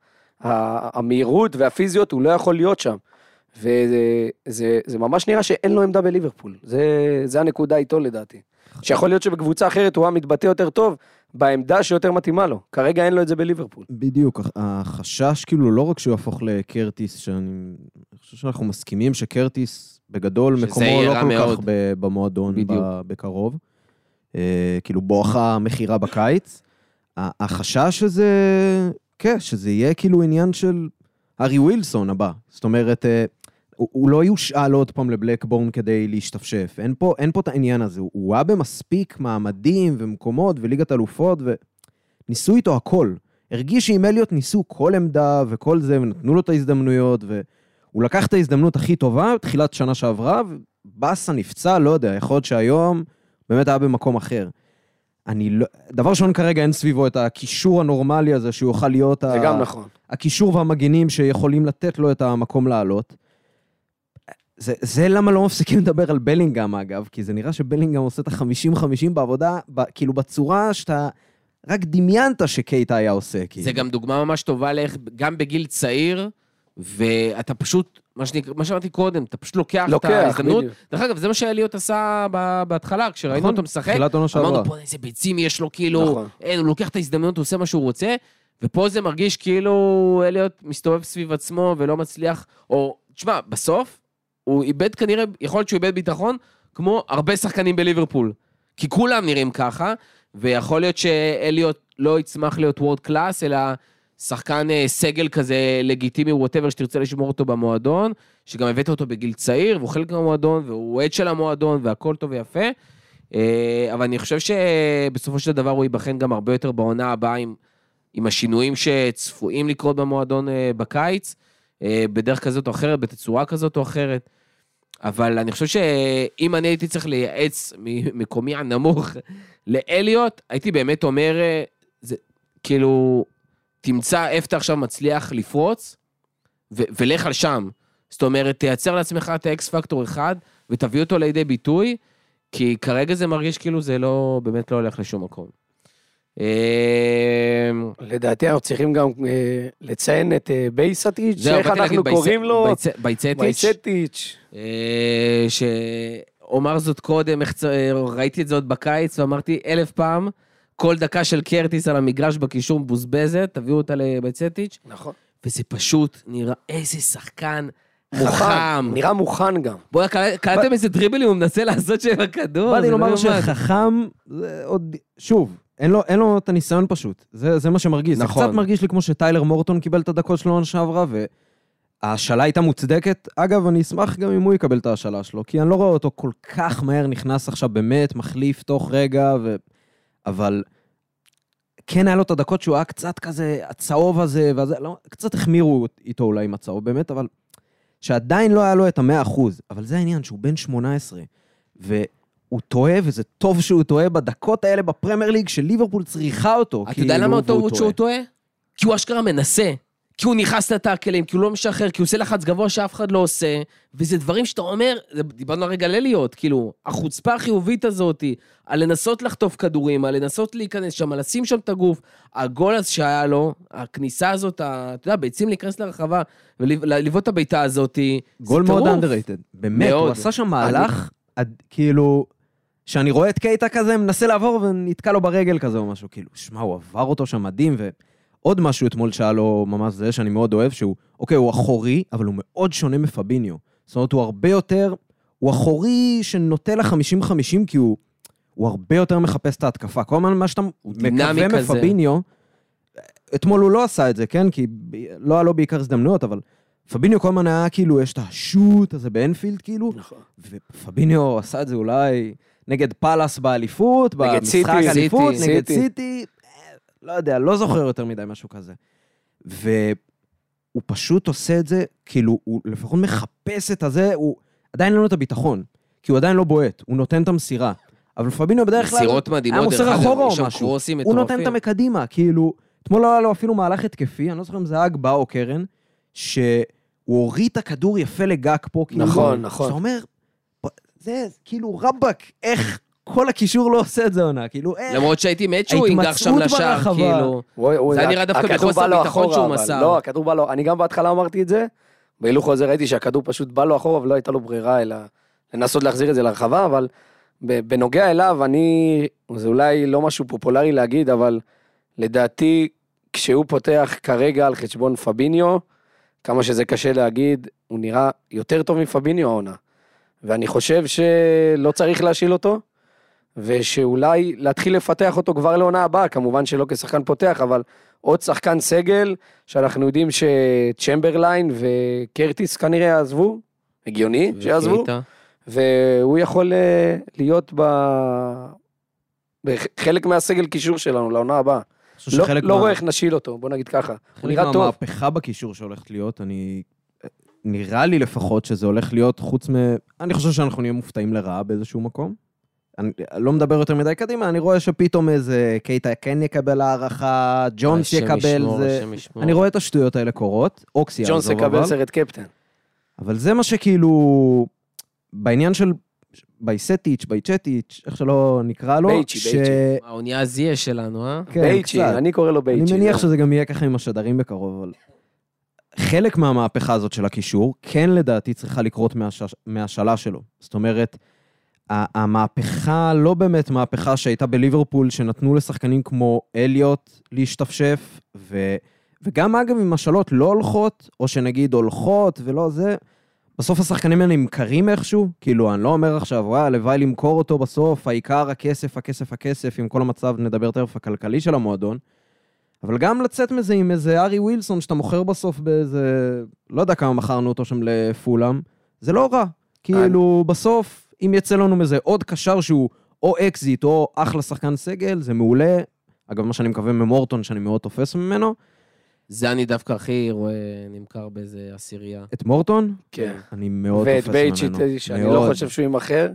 S3: המהירות והפיזיות הוא לא יכול להיות שם. וזה זה, זה ממש נראה שאין לו עמדה בליברפול. זה, זה הנקודה איתו לדעתי. שיכול להיות שבקבוצה אחרת הוא היה מתבטא יותר טוב בעמדה שיותר מתאימה לו. כרגע אין לו את זה בליברפול.
S2: בדיוק, החשש כאילו לא רק שהוא יהפוך לקרטיס, שאני אני חושב שאנחנו מסכימים שקרטיס בגדול מקומו לא כל
S1: מאוד.
S2: כך במועדון
S1: בדיוק.
S2: בקרוב. אה, כאילו בואכה מכירה בקיץ. החשש הזה, כן, שזה יהיה כאילו עניין של הארי ווילסון הבא. זאת אומרת, אה, הוא, הוא לא יושאל עוד פעם לבלקבורן כדי להשתפשף. אין פה, אין פה את העניין הזה. הוא, היה במספיק מעמדים ומקומות וליגת אלופות, וניסו איתו הכל. הרגיש שעם אליוט ניסו כל עמדה וכל זה, ונתנו לו את ההזדמנויות, והוא לקח את ההזדמנות הכי טובה בתחילת שנה שעברה, ובאסה נפצע, לא יודע, יכול להיות שהיום באמת היה במקום אחר. אני לא... דבר ראשון, כרגע אין סביבו את הקישור הנורמלי הזה, שהוא יוכל להיות
S3: זה
S2: ה...
S3: גם נכון.
S2: הקישור והמגינים שיכולים לתת לו את המקום לעלות. זה, זה למה לא מפסיקים לדבר על בלינגהם, אגב, כי זה נראה שבלינגהם עושה את ה-50-50 בעבודה, ב, כאילו בצורה שאתה רק דמיינת שקייטה היה עושה. כאילו.
S1: זה גם דוגמה ממש טובה לאיך, גם בגיל צעיר, ואתה פשוט, מה, שנקרא, מה שאמרתי קודם, אתה פשוט לוקח,
S3: לוקח,
S1: את ההזדמנות. דרך אגב, זה מה שאליוט עשה בהתחלה, כשראינו
S2: נכון,
S1: אותו משחק.
S2: תחילת עונה שעברה.
S1: אמרנו, בוא'נה, איזה ביצים יש לו, כאילו,
S3: נכון.
S1: אין, הוא לוקח את ההזדמנות, הוא עושה מה שהוא רוצה, ופה זה מרגיש כאילו אליוט מסתובב סביב עצמו ולא מצליח, או, תשמע, בסוף, הוא איבד כנראה, יכול להיות שהוא איבד ביטחון, כמו הרבה שחקנים בליברפול. כי כולם נראים ככה, ויכול להיות שאליוט לא יצמח להיות וורד קלאס, אלא שחקן אה, סגל כזה לגיטימי, ווטאבר, שתרצה לשמור אותו במועדון, שגם הבאת אותו בגיל צעיר, והוא חלק מהמועדון, והוא אוהד של המועדון, והכל טוב ויפה. אה, אבל אני חושב שבסופו של דבר הוא ייבחן גם הרבה יותר בעונה הבאה עם, עם השינויים שצפויים לקרות במועדון אה, בקיץ, בדרך כזאת או אחרת, בתצורה כזאת או אחרת. אבל אני חושב שאם אני הייתי צריך לייעץ ממקומי הנמוך לאליוט, הייתי באמת אומר, אה, זה, כאילו, תמצא איפה אתה עכשיו מצליח לפרוץ, ו- ולך על שם. זאת אומרת, תייצר לעצמך את האקס פקטור אחד, ותביא אותו לידי ביטוי, כי כרגע זה מרגיש כאילו זה לא, באמת לא הולך לשום מקום. אה,
S3: לדעתי אנחנו צריכים גם אה, לציין את אה, בייסטיץ',
S1: להגיד
S3: אנחנו קוראים לו? בייסטיץ'.
S1: אה, שאומר זאת קודם, איך ראיתי את זה עוד בקיץ, ואמרתי אלף פעם, כל דקה של קרטיס על המגרש בקישור מבוזבזת, תביאו אותה לבייצטיץ',
S3: נכון.
S1: וזה פשוט נראה איזה שחקן
S3: מוכן,
S1: חכם.
S3: נראה מוכן גם.
S1: בוא'נה, קל- קלטתם איזה דריבלים הוא מנסה לעשות שם הכדור?
S2: באתי
S1: לא
S2: לומר
S1: יאומן.
S2: שחכם, עוד, שוב, אין לו, אין לו את הניסיון פשוט. זה, זה מה שמרגיש.
S1: נכון.
S2: זה קצת מרגיש לי כמו שטיילר מורטון קיבל את הדקות שלו עונה שעברה, וההשאלה הייתה מוצדקת. אגב, אני אשמח גם אם הוא יקבל את ההשאלה שלו, כי אני לא רואה אותו כל כך מהר נכנס עכשיו באמת, מחליף תוך רגע, ו... אבל כן היה לו את הדקות שהוא היה קצת כזה, הצהוב הזה, וזה, לא, קצת החמירו איתו אולי עם הצהוב באמת, אבל שעדיין לא היה לו את המאה אחוז. אבל זה העניין, שהוא בן 18, והוא טועה, וזה טוב שהוא טועה בדקות האלה בפרמייר ליג, שליברפול צריכה אותו.
S1: אתה יודע למה
S2: כאילו,
S1: אותו שהוא טועה? כי הוא אשכרה מנסה, כי הוא נכנס לטאקלים, כי הוא לא משחרר, כי הוא עושה לחץ גבוה שאף אחד לא עושה, וזה דברים שאתה אומר, דיברנו הרגע על אליוט, כאילו, החוצפה החיובית הזאת, על לנסות לחטוף כדורים, על לנסות להיכנס שם, על לשים שם את הגוף, הגול שהיה לו, הכניסה הזאת, ה- אתה יודע, ביצים להיכנס לרחבה ולבעוט את הבעיטה הזאת,
S2: גול מאוד underrated. באמת,
S1: מאוד.
S2: הוא עשה שם מהלך, עד- כאילו, שאני רואה את קייטה כזה, מנסה לעבור ונתקע לו ברגל כזה או משהו, כאילו, שמע, הוא עבר אותו שם מדהים, ועוד משהו אתמול שהיה לו ממש זה, שאני מאוד אוהב, שהוא, אוקיי, הוא אחורי, אבל הוא מאוד שונה מפביניו. זאת אומרת, הוא הרבה יותר, הוא אחורי שנוטה ל-50-50, כי הוא, הוא הרבה יותר מחפש את ההתקפה. כל הזמן מה שאתה מקווה. מפביניו, אתמול הוא לא עשה את זה, כן? כי לא היה לו בעיקר הזדמנויות, אבל פביניו כל הזמן היה כאילו, יש את השוט הזה באנפילד, כאילו,
S3: נכון.
S2: ופביניו עשה את זה אולי נגד פאלאס באליפות, במשחק אליפות, נגד
S3: סיטי.
S2: אה, לא יודע, לא זוכר יותר מדי משהו כזה. והוא פשוט עושה את זה, כאילו, הוא לפחות מחפש את הזה, הוא עדיין אין לו את הביטחון, כי הוא עדיין לא בועט, הוא נותן את המסירה. אבל פביניו בדרך כלל,
S1: מסירות מדהימות, דרך אגב, יש שם. קרוסים
S2: הוא נותן את
S1: מטורפים.
S2: המקדימה, כאילו, אתמול לא היה לו אפילו מהלך התקפי, אני לא זוכר אם זה היה הגבהה או קרן, שהוא הוריד את הכדור יפה לגג פה, כאילו.
S3: נכון, נכון.
S2: שאתה אומר, "ב- זה כאילו רבאק, איך כל הקישור לא עושה את זה עונה, כאילו, איך?
S1: למרות שהייתי מת שהוא ינגח שם לשער. כאילו. זה היה נראה דווקא בחוסר ביטחון שהוא
S3: אבל
S1: מסר.
S3: לא, הכדור בא לו, אני גם בהתחלה אמרתי את זה, בהילוך הזה ראיתי שהכדור פשוט בא לו אחורה ולא הייתה לו ברירה אלא לנסות להחזיר את זה לרחבה, אבל בנוגע אליו, אני, זה אולי לא משהו פופולרי להגיד, אבל לדעתי, כשהוא פותח כרגע על חשבון פביניו, כמה שזה קשה להגיד, הוא נראה יותר טוב מפביניו העונה. ואני חושב שלא צריך להשיל אותו, ושאולי להתחיל לפתח אותו כבר לעונה הבאה, כמובן שלא כשחקן פותח, אבל עוד שחקן סגל, שאנחנו יודעים שצ'מברליין וקרטיס כנראה יעזבו, הגיוני שיעזבו. והוא יכול אה, להיות ב... בחלק מהסגל קישור שלנו לעונה הבאה. לא, לא
S2: מה-
S3: רואה איך נשיל אותו, בוא נגיד ככה. הוא
S2: חלק
S3: נראה טוב.
S2: מהמהפכה בקישור שהולכת להיות, אני... נראה לי לפחות שזה הולך להיות חוץ מ... אני חושב שאנחנו נהיה מופתעים לרעה באיזשהו מקום. אני לא מדבר יותר מדי קדימה, אני רואה שפתאום איזה קייטה כן יקבל הערכה, ג'ונס יקבל, זה... אני רואה את השטויות האלה קורות, אוקסי
S3: ג'ונס
S2: יעזור
S3: יקבל
S2: אבל,
S3: סרט קפטן.
S2: אבל זה מה שכאילו... בעניין של בייסטיץ', בייצ'טיץ', איך שלא נקרא לו,
S3: בייצ'י,
S2: ש...
S3: בייצ'י.
S1: האונייה הזיה שלנו, אה?
S2: כן,
S3: בייצ'י,
S2: קצת.
S3: אני קורא לו בייצ'י.
S2: אני מניח
S3: זה-
S2: שזה גם יהיה ככה עם השדרים בקרוב, אבל... חלק מהמהפכה הזאת של הקישור, כן לדעתי צריכה לקרות מהש... מהשאלה שלו. זאת אומרת, המהפכה לא באמת מהפכה שהייתה בליברפול, שנתנו לשחקנים כמו אליוט להשתפשף, ו... וגם אגב אם השאלות לא הולכות, או שנגיד הולכות ולא זה, בסוף השחקנים האלה נמכרים איכשהו, כאילו, אני לא אומר עכשיו, וואי, הלוואי למכור אותו בסוף, העיקר הכסף, הכסף, הכסף, עם כל המצב, נדבר תכף, הכלכלי של המועדון. אבל גם לצאת מזה עם איזה הארי ווילסון, שאתה מוכר בסוף באיזה... לא יודע כמה מכרנו אותו שם לפולאם, זה לא רע. כאילו, בסוף, אם יצא לנו מזה עוד קשר שהוא או אקזיט או אחלה שחקן סגל, זה מעולה. אגב, מה שאני מקווה ממורטון, שאני מאוד תופס ממנו.
S1: זה אני דווקא הכי רואה נמכר באיזה עשירייה.
S2: את מורטון,
S3: כן.
S2: אני מאוד
S3: ואת
S2: תופס ממנו.
S3: בייצ'י, שאני לא
S2: מאוד.
S3: חושב שהוא יימכר.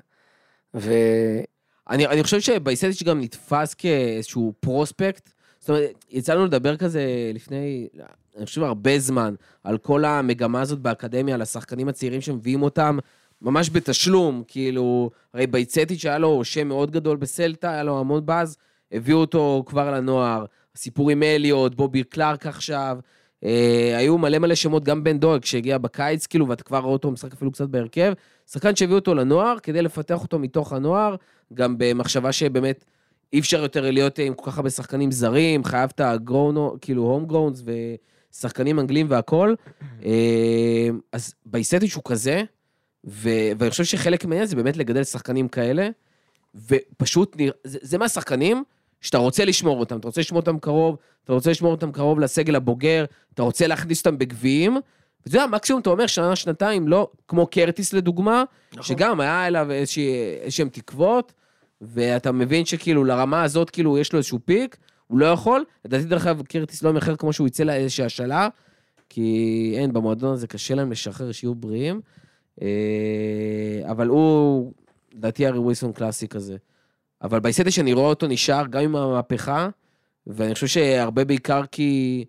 S3: ו...
S1: אני, אני חושב שבייסטיץ' גם נתפס כאיזשהו פרוספקט. זאת אומרת, יצא לנו לדבר כזה לפני, אני חושב, הרבה זמן, על כל המגמה הזאת באקדמיה, על השחקנים הצעירים שמביאים אותם ממש בתשלום, כאילו, הרי בייצטיץ' היה לו שם מאוד גדול בסלטה, היה לו המון באז, הביאו אותו כבר לנוער, הסיפור עם אליוט, בובי קלארק עכשיו, אה, היו מלא מלא שמות, גם בן דואג שהגיע בקיץ, כאילו, ואתה כבר רואה אותו משחק אפילו קצת בהרכב, שחקן שהביאו אותו לנוער, כדי לפתח אותו מתוך הנוער, גם במחשבה שבאמת אי אפשר יותר להיות עם כל כך הרבה שחקנים זרים, חייב את הגרונו, כאילו הום גראונס ושחקנים אנגלים והכל. אה, אז בייסטיץ' הוא כזה, ו- ואני חושב שחלק מהעניין זה באמת לגדל שחקנים כאלה, ופשוט, נרא... זה, זה מהשחקנים שאתה רוצה לשמור אותם, אתה רוצה לשמור אותם קרוב, אתה רוצה לשמור אותם קרוב לסגל הבוגר, אתה רוצה להכניס אותם בגביעים, ואתה יודע, מקסימום אתה אומר שנה, שנתיים, לא, כמו קרטיס לדוגמה,
S3: נכון.
S1: שגם היה אליו איזשהם תקוות, ואתה מבין שכאילו לרמה הזאת, כאילו יש לו איזשהו פיק, הוא לא יכול. לדעתי, דרך אגב, קרטיס לא מאחר כמו שהוא יצא לאיזושהי השאלה, כי אין, במועדון הזה קשה להם לשחרר, שיהיו בריאים. אה, אבל הוא, לדעתי, ארי ווילסון קלאסי כזה. אבל בייסטי שאני רואה אותו נשאר גם עם המהפכה, ואני חושב שהרבה בעיקר כי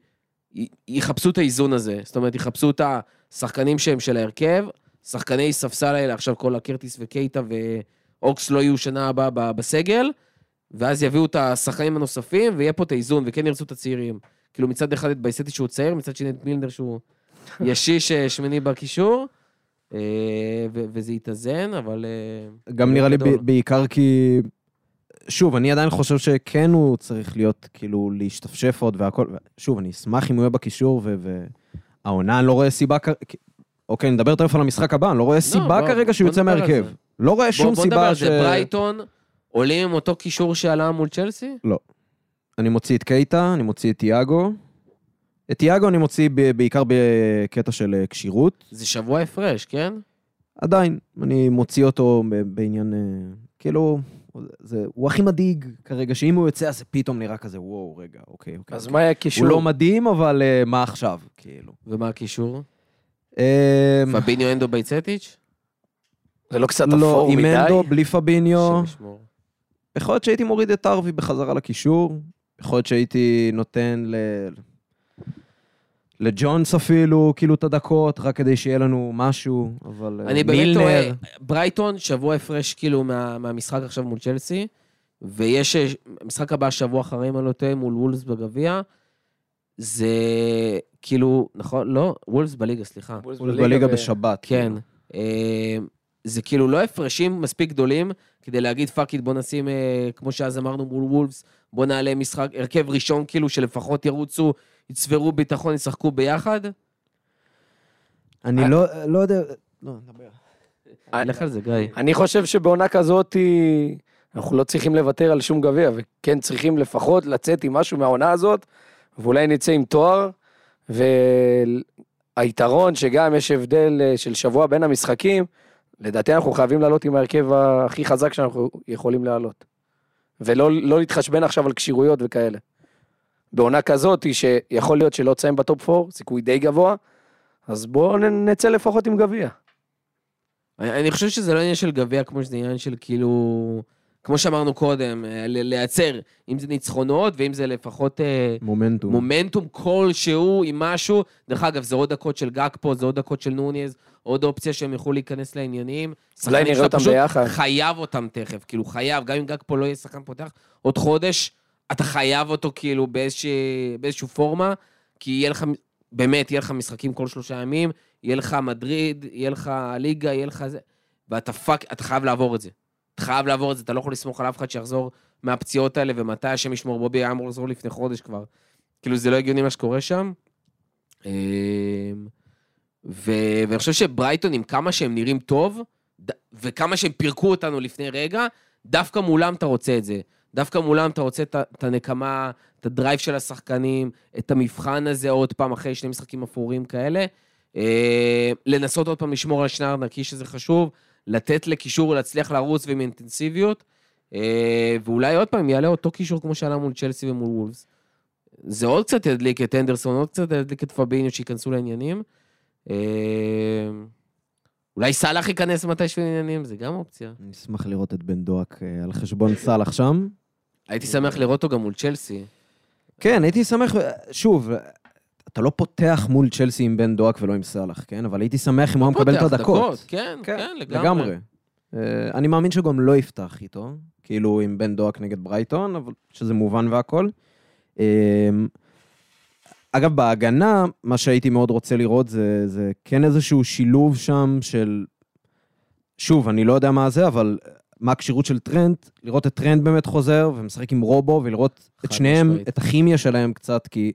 S1: י- יחפשו את האיזון הזה. זאת אומרת, יחפשו את השחקנים שהם של ההרכב, שחקני ספסל האלה, עכשיו כל הקרטיס וקייטה ואוקס לא יהיו שנה הבאה בסגל, ואז יביאו את השחקנים הנוספים, ויהיה פה את האיזון, וכן ירצו את הצעירים. כאילו מצד אחד את בייסטי שהוא צעיר, מצד שני את מילנדר שהוא ישיש אה, שמיני בקישור, אה, וזה יתאזן, אבל... אה,
S2: גם נראה לי
S1: גדול.
S2: בעיקר כי... שוב, אני עדיין חושב שכן הוא צריך להיות, כאילו, להשתפשף עוד והכל. שוב, אני אשמח אם הוא יהיה בקישור, והעונה, אני לא רואה סיבה... כ- אוקיי, נדבר תכף על המשחק הבא, אני לא רואה סיבה
S1: בוא-
S2: כרגע שהוא
S1: בוא
S2: יוצא מהרכב. לא רואה
S1: בוא,
S2: שום
S1: בוא נדבר
S2: סיבה
S1: על
S2: ש...
S1: זה, ברייטון עולים עם אותו קישור שעלה מול צ'לסי?
S2: אני מוציא את קייטה, אני מוציא את תיאגו. את תיאגו אני מוציא ב- בעיקר בקטע של אה, כשירות.
S1: זה שבוע הפרש, כן?
S2: עדיין, אני מוציא אותו בעניין, אה, כאילו, זה, הוא הכי מדאיג כרגע, שאם הוא יוצא, אז זה פתאום נראה כזה, וואו, רגע, אוקיי, אוקיי.
S3: אז
S2: אוקיי.
S3: מה היה קישור?
S2: הוא לא מדהים, אבל אה, מה עכשיו, כאילו.
S1: ומה הקישור?
S2: אה,
S1: פביניו אנדו בייצטיץ'?
S3: זה לא קצת
S2: לא,
S3: אפור
S2: עם
S3: מדי?
S2: אנדו, בלי פביניו. יכול להיות שהייתי מוריד את ארווי בחזרה לקישור. יכול להיות שהייתי נותן ל... לג'ונס אפילו, כאילו, את הדקות, רק כדי שיהיה לנו משהו, אבל... אה,
S1: אני באמת טועה, ברייטון, שבוע הפרש כאילו מה- מהמשחק עכשיו מול צ'לסי, ויש אה, משחק הבא שבוע אחרי, אם אני לא טועה, מול וולבס בגביע. זה כאילו, נכון? לא, וולבס בליגה, סליחה.
S3: וולבס
S2: הוא בליגה
S3: ו-
S2: בשבת.
S1: כן.
S2: כאילו.
S1: אה, זה כאילו לא הפרשים מספיק גדולים כדי להגיד fuck it, בוא נשים, אה, כמו שאז אמרנו מול וולפס, בוא נעלה משחק, הרכב ראשון כאילו שלפחות ירוצו, יצברו ביטחון, ישחקו ביחד.
S2: אני לא, לא יודע... לא, נדבר.
S3: אה,
S1: לך על זה, גיא.
S3: אני חושב שבעונה כזאת אנחנו לא צריכים לוותר על שום גביע, וכן צריכים לפחות לצאת עם משהו מהעונה הזאת, ואולי נצא עם תואר, והיתרון שגם יש הבדל אה, של שבוע בין המשחקים, לדעתי אנחנו חייבים לעלות עם ההרכב הכי חזק שאנחנו יכולים לעלות. ולא לא להתחשבן עכשיו על כשירויות וכאלה. בעונה כזאת, שיכול להיות שלא תסיים בטופ 4, סיכוי די גבוה, אז בואו נצא לפחות עם גביע.
S1: אני, אני חושב שזה לא עניין של גביע, כמו שזה עניין של כאילו, כמו שאמרנו קודם, אה, לייצר, אם זה ניצחונות, ואם זה לפחות אה,
S2: מומנטום.
S1: מומנטום כלשהו עם משהו. דרך אגב, זה עוד דקות של גג פה, זה עוד דקות של נוניז, עוד אופציה שהם יוכלו להיכנס לעניינים.
S3: אולי נראה אותם ביחד.
S1: חייב אותם תכף, כאילו חייב, גם אם גאקפו לא יהיה שחקן פותח, עוד חודש, אתה חייב אותו כאילו באיזושהי, באיזושהי פורמה, כי יהיה לך, באמת, יהיה לך משחקים כל שלושה ימים, יהיה לך מדריד, יהיה לך ליגה, יהיה לך זה, ואתה fuck, אתה חייב לעבור את זה. אתה חייב לעבור את זה, אתה לא יכול לסמוך על אף אחד שיחזור מהפציעות האלה, ומתי השם ישמור, בובי היה אמור לחזור לפני חודש כבר. כאילו, זה לא הגיוני מה שקורה שם. אמ, ו... ואני חושב שברייטון, עם כמה שהם נראים טוב, ד- וכמה שהם פירקו אותנו לפני רגע, דווקא מולם אתה רוצה את זה. דווקא מולם אתה רוצה את הנקמה, את הדרייב של השחקנים, את המבחן הזה עוד פעם אחרי שני משחקים אפורים כאלה. אה, לנסות עוד פעם לשמור על שנר נקי שזה חשוב, לתת לקישור להצליח לרוץ ועם אינטנסיביות, אה, ואולי עוד פעם יעלה אותו קישור כמו שעלה מול צ'לסי ומול וולפס. זה עוד קצת ידליק את אנדרסון, עוד קצת ידליק את פביניו שייכנסו לעניינים. אה, אולי סאלח ייכנס מתישהו לעניינים, זה גם אופציה.
S2: אני אשמח לראות את בן דואק אה, על חשבון סאלח שם.
S1: הייתי שמח לראות אותו גם מול צ'לסי.
S2: כן, הייתי שמח, שוב, אתה לא פותח מול צ'לסי עם בן דואק ולא עם סאלח, כן? אבל הייתי שמח אם הוא היה מקבל את הדקות.
S1: כן,
S2: כן,
S1: כן, לגמרי.
S2: אה, אני מאמין שגם לא יפתח איתו, כאילו עם בן דוק נגד ברייטון, אבל שזה מובן והכל. אה, אגב, בהגנה, מה שהייתי מאוד רוצה לראות זה, זה כן איזשהו שילוב שם של... שוב, אני לא יודע מה זה, אבל מה הכשירות של טרנד, לראות את טרנד באמת חוזר ומשחק עם קונאטה, ולראות את שניהם,
S1: משמעית.
S2: את הכימיה שלהם קצת, כי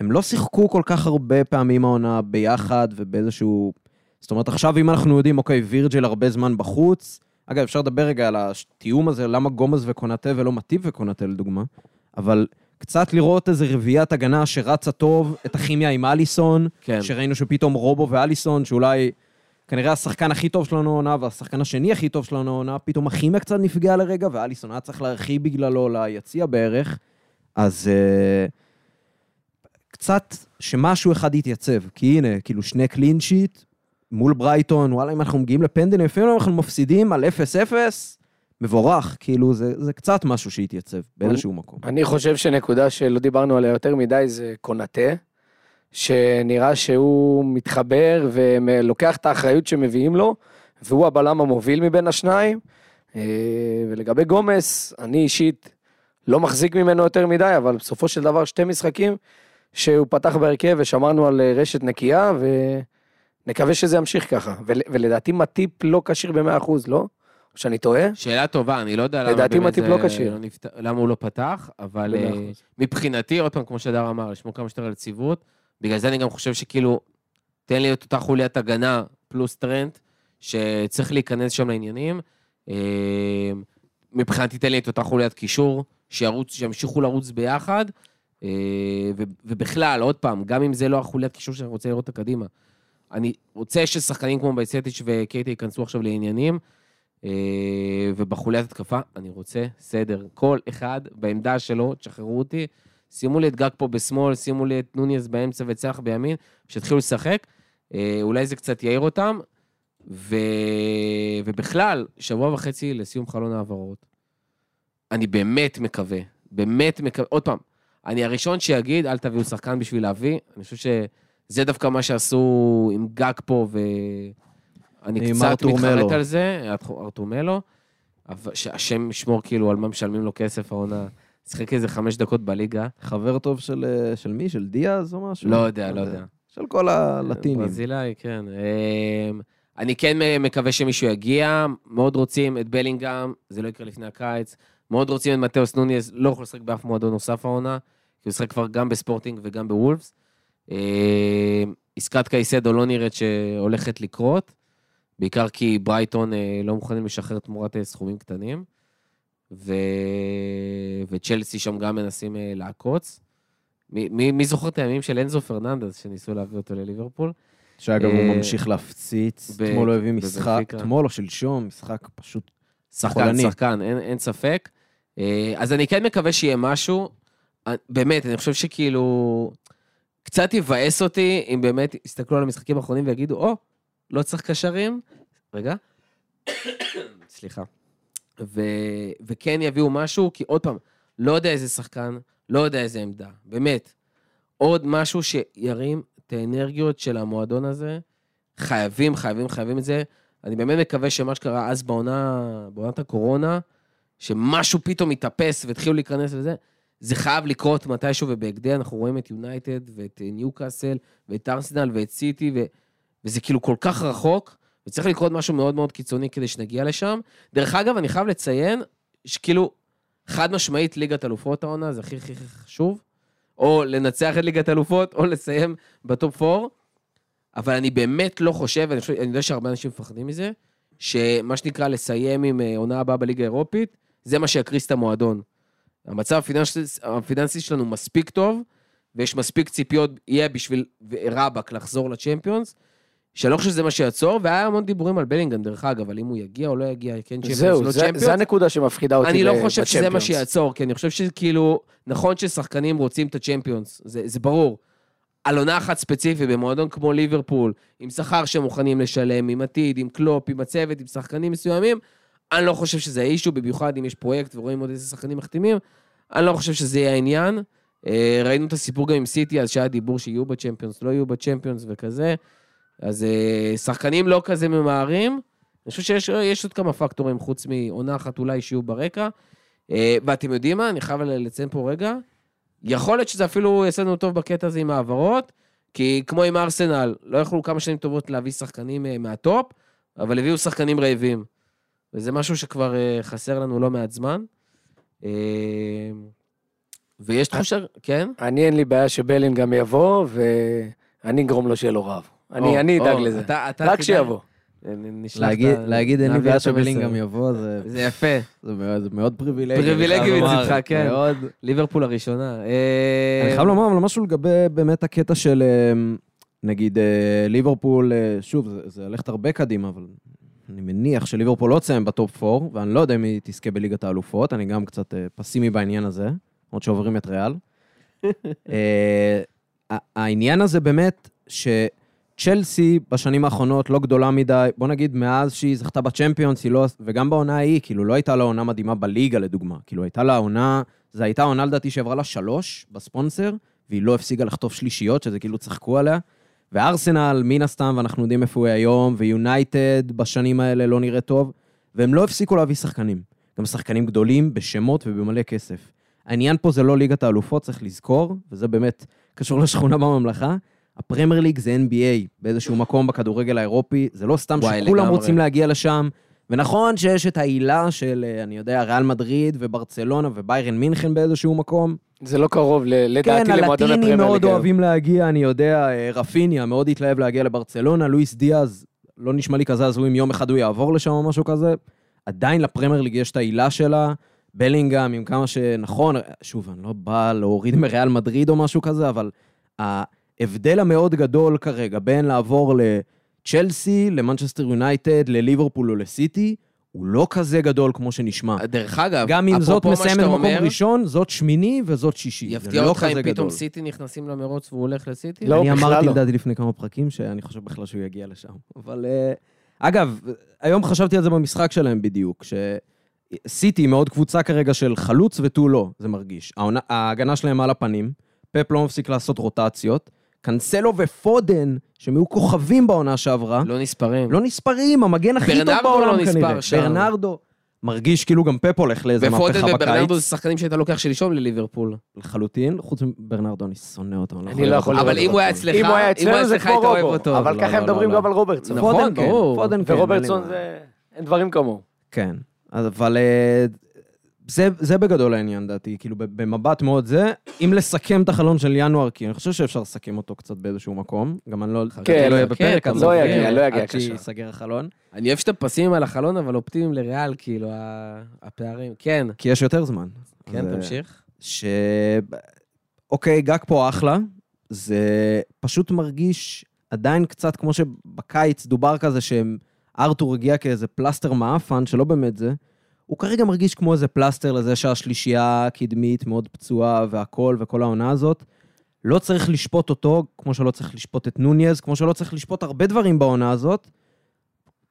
S2: הם לא שיחקו כל כך הרבה פעמים העונה ביחד ובאיזשהו... זאת אומרת, עכשיו אם אנחנו יודעים, אוקיי, וירג'ל הרבה זמן בחוץ, אגב, אפשר לדבר רגע על התיאום הזה, למה גומז וקונאטה ולא מטיב וקונאטה לדוגמה, אבל קצת לראות איזה רביעיית הגנה שרצה טוב, את הכימיה עם אליסון,
S1: כן.
S2: שראינו שפתאום רובו ואליסון, שאולי כנראה השחקן הכי טוב שלנו העונה, והשחקן השני הכי טוב שלנו העונה, פתאום הכימיה קצת נפגעה לרגע, ואליסון היה צריך להרחיב בגללו ליציע בערך, אז uh, קצת שמשהו אחד יתייצב, כי הנה, כאילו שני קלין שיט מול ברייטון, וואלה, אם אנחנו מגיעים לפנדלים, לפעמים אנחנו מפסידים על 0-0, מבורך, כאילו זה, זה קצת משהו שיתייצב באיזשהו מקום.
S3: אני חושב שנקודה שלא דיברנו עליה יותר מדי זה קונאטה, שנראה שהוא מתחבר ולוקח את האחריות שמביאים לו, והוא הבלם המוביל מבין השניים. אה, ולגבי גומס, אני אישית לא מחזיק ממנו יותר מדי, אבל בסופו של דבר שתי משחקים שהוא פתח בהרכב ושמרנו על אה, רשת נקייה, ונקווה שזה ימשיך ככה. ול, ולדעתי מטיפ לא כשיר ב-100%, לא? או שאני טועה?
S1: שאלה טובה, אני לא יודע למה
S3: לדעתי מטיפ לא כשיר.
S1: נפת... למה הוא לא פתח, אבל אה. מבחינתי, עוד פעם, כמו שדר אמר, לשמור כמה שיותר על יציבות. בגלל זה אני גם חושב שכאילו, תן לי את אותה חוליית הגנה פלוס טרנט, שצריך להיכנס שם לעניינים. אה, מבחינתי, תן לי את אותה חוליית קישור, שירוץ, שימשיכו לרוץ ביחד. אה, ובכלל, עוד פעם, גם אם זה לא החוליית קישור שאני רוצה לראות אותה קדימה, אני רוצה ששחקנים כמו בייסטיץ' וקייטי ייכנסו עכשיו לעניינים, אה, ובחוליית התקפה, אני רוצה סדר. כל אחד בעמדה שלו, תשחררו אותי, שימו לי את גג פה בשמאל, שימו לי את נוניס באמצע וצח בימין, שיתחילו לשחק. אה, אולי זה קצת יעיר אותם. ו... ובכלל, שבוע וחצי לסיום חלון העברות. אני באמת מקווה, באמת מקווה, עוד פעם, אני הראשון שיגיד, אל תביאו שחקן בשביל להביא. אני חושב שזה דווקא מה שעשו עם גג פה, ואני קצת מתחרט. על זה, ארתור ארתור מלו, אבל שהשם ישמור כאילו על מה משלמים לו כסף העונה. שיחק איזה חמש דקות בליגה.
S2: חבר טוב של, אה, של מי? של דיאז או משהו?
S1: לא יודע, לא יודע.
S2: של כל הלטינים.
S1: ברזילאי, כן. אמ, אני כן מקווה שמישהו יגיע, מאוד רוצים את בלינגהם, זה לא יקרה לפני הקיץ. מאוד רוצים את מתאוס נוניס, לא יכול לשחק באף מועדון נוסף העונה, כי הוא משחק כבר גם בספורטינג וגם בוולפס. אמ, עסקת קייסדו לא נראית שהולכת לקרות, בעיקר כי ברייטון אה, לא מוכנים לשחרר תמורת אה, סכומים קטנים, ו... וצ'לסי שם גם מנסים אה, לעקוץ. מי, מי, מי זוכר את הימים של אנזו פרננדס, שניסו להביא אותו לליברפול?
S2: שאגב, הוא
S1: אה,
S2: ממשיך להפציץ. אתמול הוא הביא משחק. אתמול או שלשום, משחק פשוט...
S1: שחקן,
S2: חולני.
S1: שחקן, אין, אין ספק. אה, אז אני כן מקווה שיהיה משהו. אה, באמת, אני חושב שכאילו... קצת יבאס אותי אם באמת יסתכלו על המשחקים האחרונים ויגידו, או, לא צריך קשרים. רגע. סליחה. ו, וכן יביאו משהו, כי עוד פעם, לא יודע איזה שחקן, לא יודע איזה עמדה, באמת. עוד משהו שירים את האנרגיות של המועדון הזה. חייבים, חייבים, חייבים את זה. אני באמת מקווה שמה שקרה אז בעונה, בעונת הקורונה, שמשהו פתאום התאפס והתחילו להיכנס לזה, זה חייב לקרות מתישהו ובהקדם, אנחנו רואים את יונייטד ואת אה, ניוקאסל ואת ארסנל ואת סיטי, ו... וזה כאילו כל כך רחוק, וצריך לקרות משהו מאוד מאוד קיצוני כדי שנגיע לשם. דרך אגב, אני חייב לציין שכאילו, חד משמעית ליגת אלופות העונה, זה הכי הכי חשוב, או לנצח את ליגת אלופות, או לסיים ב top 4, אבל אני באמת לא חושב, אני, חושב, אני יודע שהרבה אנשים מפחדים מזה, שמה שנקרא לסיים עם אה, עונה הבאה בליגה האירופית, זה מה שיקריס את המועדון. המצב הפיננסי, הפיננסי שלנו מספיק טוב, ויש מספיק ציפיות, יהיה בשביל רבאק לחזור לצ'מפיונס, שאני לא חושב שזה מה שיעצור, והיה המון דיבורים על בלינגהם, דרך אגב, על אם הוא יגיע או לא יגיע, כן צ'מפיונס,
S3: זהו,
S1: לא
S3: זה,
S1: צ'מפיונס.
S3: זה הנקודה שמפחידה אותי
S1: אני
S3: ב-
S1: לא חושב שזה מה
S3: בצ'מפיונס.
S1: שיעצור, כי אני חושב שכאילו, נכון ששחקנים רוצים את הצ'מפיונס, זה, זה ברור. על עונה אחת ספציפית, במועדון כמו ליברפול, עם שכר שהם מוכנים לשלם, עם עתיד, עם קלופ, עם הצוות, עם שחקנים מסוימים, אני לא חושב שזה ה issue, במיוחד אם יש פרויקט ורואים עוד איזה שחקנים מחתימים, אני לא חושב שזה יהיה העניין. אה, ראינו את הסיפור גם עם סיטי, אז שהיה דיבור שיהיו בצ'מפיונס, לא יהיו בצ'מפיונס וכזה. אז אה, שחקנים לא כזה ממהרים. אני חושב שיש יש עוד כמה פקטורים חוץ מעונה אחת אולי שיהיו ברקע. אה, ואתם יודעים מה? אני חייב לציין פה רגע. יכול להיות שזה אפילו יעשה לנו טוב בקטע הזה עם העברות, כי כמו עם ארסנל, לא יכלו כמה שנים טובות להביא שחקנים מהטופ, אבל הביאו שחקנים רעבים. וזה משהו שכבר אה, חסר לנו לא מעט זמן. אה, ויש תחושה, כן?
S3: אני אין לי בעיה שבלין גם יבוא, ואני אגרום לו שיהיה לו רב. אני, אדאג לזה.
S1: אתה- אתה
S3: רק. שיבוא.
S2: להגיד,
S1: את ה-
S2: להגיד אין לי בעיה
S1: המסר.
S2: שבלינגהם יבוא, זה,
S1: זה יפה.
S2: זה, מאוד, פריבילגי.
S1: פריבילגי. מצדך, כן.
S2: מאוד.
S1: ליברפול הראשונה. אה,
S2: אני חייב לומר אבל משהו לגבי באמת הקטע של, אה, נגיד, אה, ליברפול, אה, שוב, זה, זה ללכת הרבה קדימה, אבל אני מניח שליברפול לא תסיים בטופ 4, ואני לא יודע אם היא תזכה בליגת האלופות, אני גם קצת אה, פסימי בעניין הזה, עוד שעוברים את ריאל. אה, העניין הזה באמת, שצ'לסי בשנים האחרונות לא גדולה מדי, בוא נגיד, מאז שהיא זכתה בצ'מפיונס, לא, וגם בעונה ההיא, כאילו, לא הייתה לה עונה מדהימה בליגה, לדוגמה. כאילו, הייתה לה עונה, זו הייתה עונה לדעתי שעברה לה שלוש בספונסר, והיא לא הפסיקה לחטוף שלישיות, שזה כאילו צחקו עליה. וארסנל, מן הסתם, ואנחנו יודעים איפה הוא היום, ויונייטד בשנים האלה לא נראה טוב, והם לא הפסיקו להביא שחקנים. גם שחקנים גדולים, בשמות ובמלא כסף. העניין פה זה לא ליגת האלופות, צריך לזכור, וזה באמת קשור לשכונה בממלכה. הפרמייר ליג זה NBA באיזשהו מקום בכדורגל האירופי, זה לא סתם
S1: וואי,
S2: שכולם
S1: לגמרי.
S2: רוצים להגיע לשם. ונכון שיש את העילה של, אה, אני יודע, ריאל מדריד וברצלונה וביירן מינכן באיזשהו מקום.
S3: זה לא קרוב, ל- לדעתי,
S2: כן,
S3: למועדון
S2: הלטינים
S3: הפרמייר
S2: מאוד
S3: ליג היום.
S2: אוהבים להגיע, אני יודע, אה, רפיניה מאוד התלהב להגיע לברצלונה, לואיס דיאז, לא נשמע לי כזה הזוי אם יום אחד הוא יעבור לשם או משהו כזה. עדיין לפרמייר ליג יש את העילה שלה, בלינגהם, עם כמה שנכון, שוב, אני לא בא להוריד מריאל מדריד או משהו כזה, אבל ההבדל המאוד גדול כרגע בין לעבור לצ'לסי, למנצ'סטר יונייטד, לליברפול או לסיטי, הוא לא כזה גדול כמו שנשמע.
S1: דרך אגב,
S2: גם אם זאת מסיימת במקום
S1: אומר,
S2: ראשון, זאת שמיני וזאת שישי.
S1: יפתיע
S2: לא
S1: אותך אם פתאום
S2: גדול.
S1: סיטי נכנסים למרוץ והוא הולך לסיטי?
S3: לא,
S2: אני אמרתי
S3: לא.
S2: לדעתי לפני כמה פרקים, שאני חושב בכלל שהוא יגיע לשם. אבל... אה, אגב, היום חשבתי על זה במשחק שלהם בדיוק, שסיטי מאוד קבוצה כרגע של חלוץ ותו לא, זה מרגיש. ההגנה שלהם על הפנים, פפ לא מפסיק לעשות רוטציות, קנסלו ופודן, שהם היו כוכבים בעונה שעברה,
S1: לא נספרים.
S2: לא נספרים, המגן הכי טוב
S1: ברנרדו
S2: בעולם
S1: לא נספר
S2: כנראה.
S1: שם.
S2: ברנרדו. מרגיש כאילו גם פפ הולך לאיזה מהפכה
S1: ופודן וברנרדו
S2: בקיץ.
S1: זה שחקנים שהיית לוקח שלשום לליברפול.
S2: לחלוטין, חוץ מברנרדו, אני שונא אותו.
S3: אני לא יכול
S2: לראות
S1: אבל
S2: אותו.
S1: אם הוא היה אצלך,
S3: אם הוא היה
S1: אם
S3: אצלנו זה
S1: אצלך,
S3: כמו
S1: היית אוהב
S3: רובו,
S1: אותו.
S3: אבל
S2: לא,
S3: ככה
S2: לא,
S3: הם מדברים
S2: לא,
S3: גם
S2: לא.
S3: על רוברטסון.
S1: נכון,
S2: פודן כן,
S1: ברור.
S2: פודן כן.
S3: ורוברטסון
S2: אין לי מה.
S3: זה... אין דברים כמוהו.
S2: כן, אבל אה, זה, זה בגדול העניין, דעתי. כאילו, ב- במבט מאוד זה, אם לסכם את החלון של ינואר, כי אני חושב שאפשר לסכם אותו קצת באיזשהו מקום, גם אני לא...
S3: כן,
S2: לא יהיה
S1: כן,
S2: בפרק,
S1: כן,
S2: אז
S3: לא
S2: זה
S3: יגיע, לא יגיע
S2: עד
S3: קשה.
S2: שייסגר החלון.
S1: אני אוהב שאתם פסימיים על החלון, אבל אופטימיים לריאל, כאילו, הפערים. כן,
S2: כי יש יותר זמן.
S1: כן,
S2: אז,
S1: תמשיך.
S2: ש... אוקיי, גג פה אחלה, זה פשוט מרגיש עדיין קצת כמו שבקיץ דובר כזה שארתור הגיע כאיזה פלסטר מעפן, שלא באמת זה. הוא כרגע מרגיש כמו איזה פלסטר לזה שהשלישייה הקדמית מאוד פצועה והכל וכל העונה הזאת. לא צריך לשפוט אותו, כמו שלא צריך לשפוט את נוניז, כמו שלא צריך לשפוט הרבה דברים בעונה הזאת.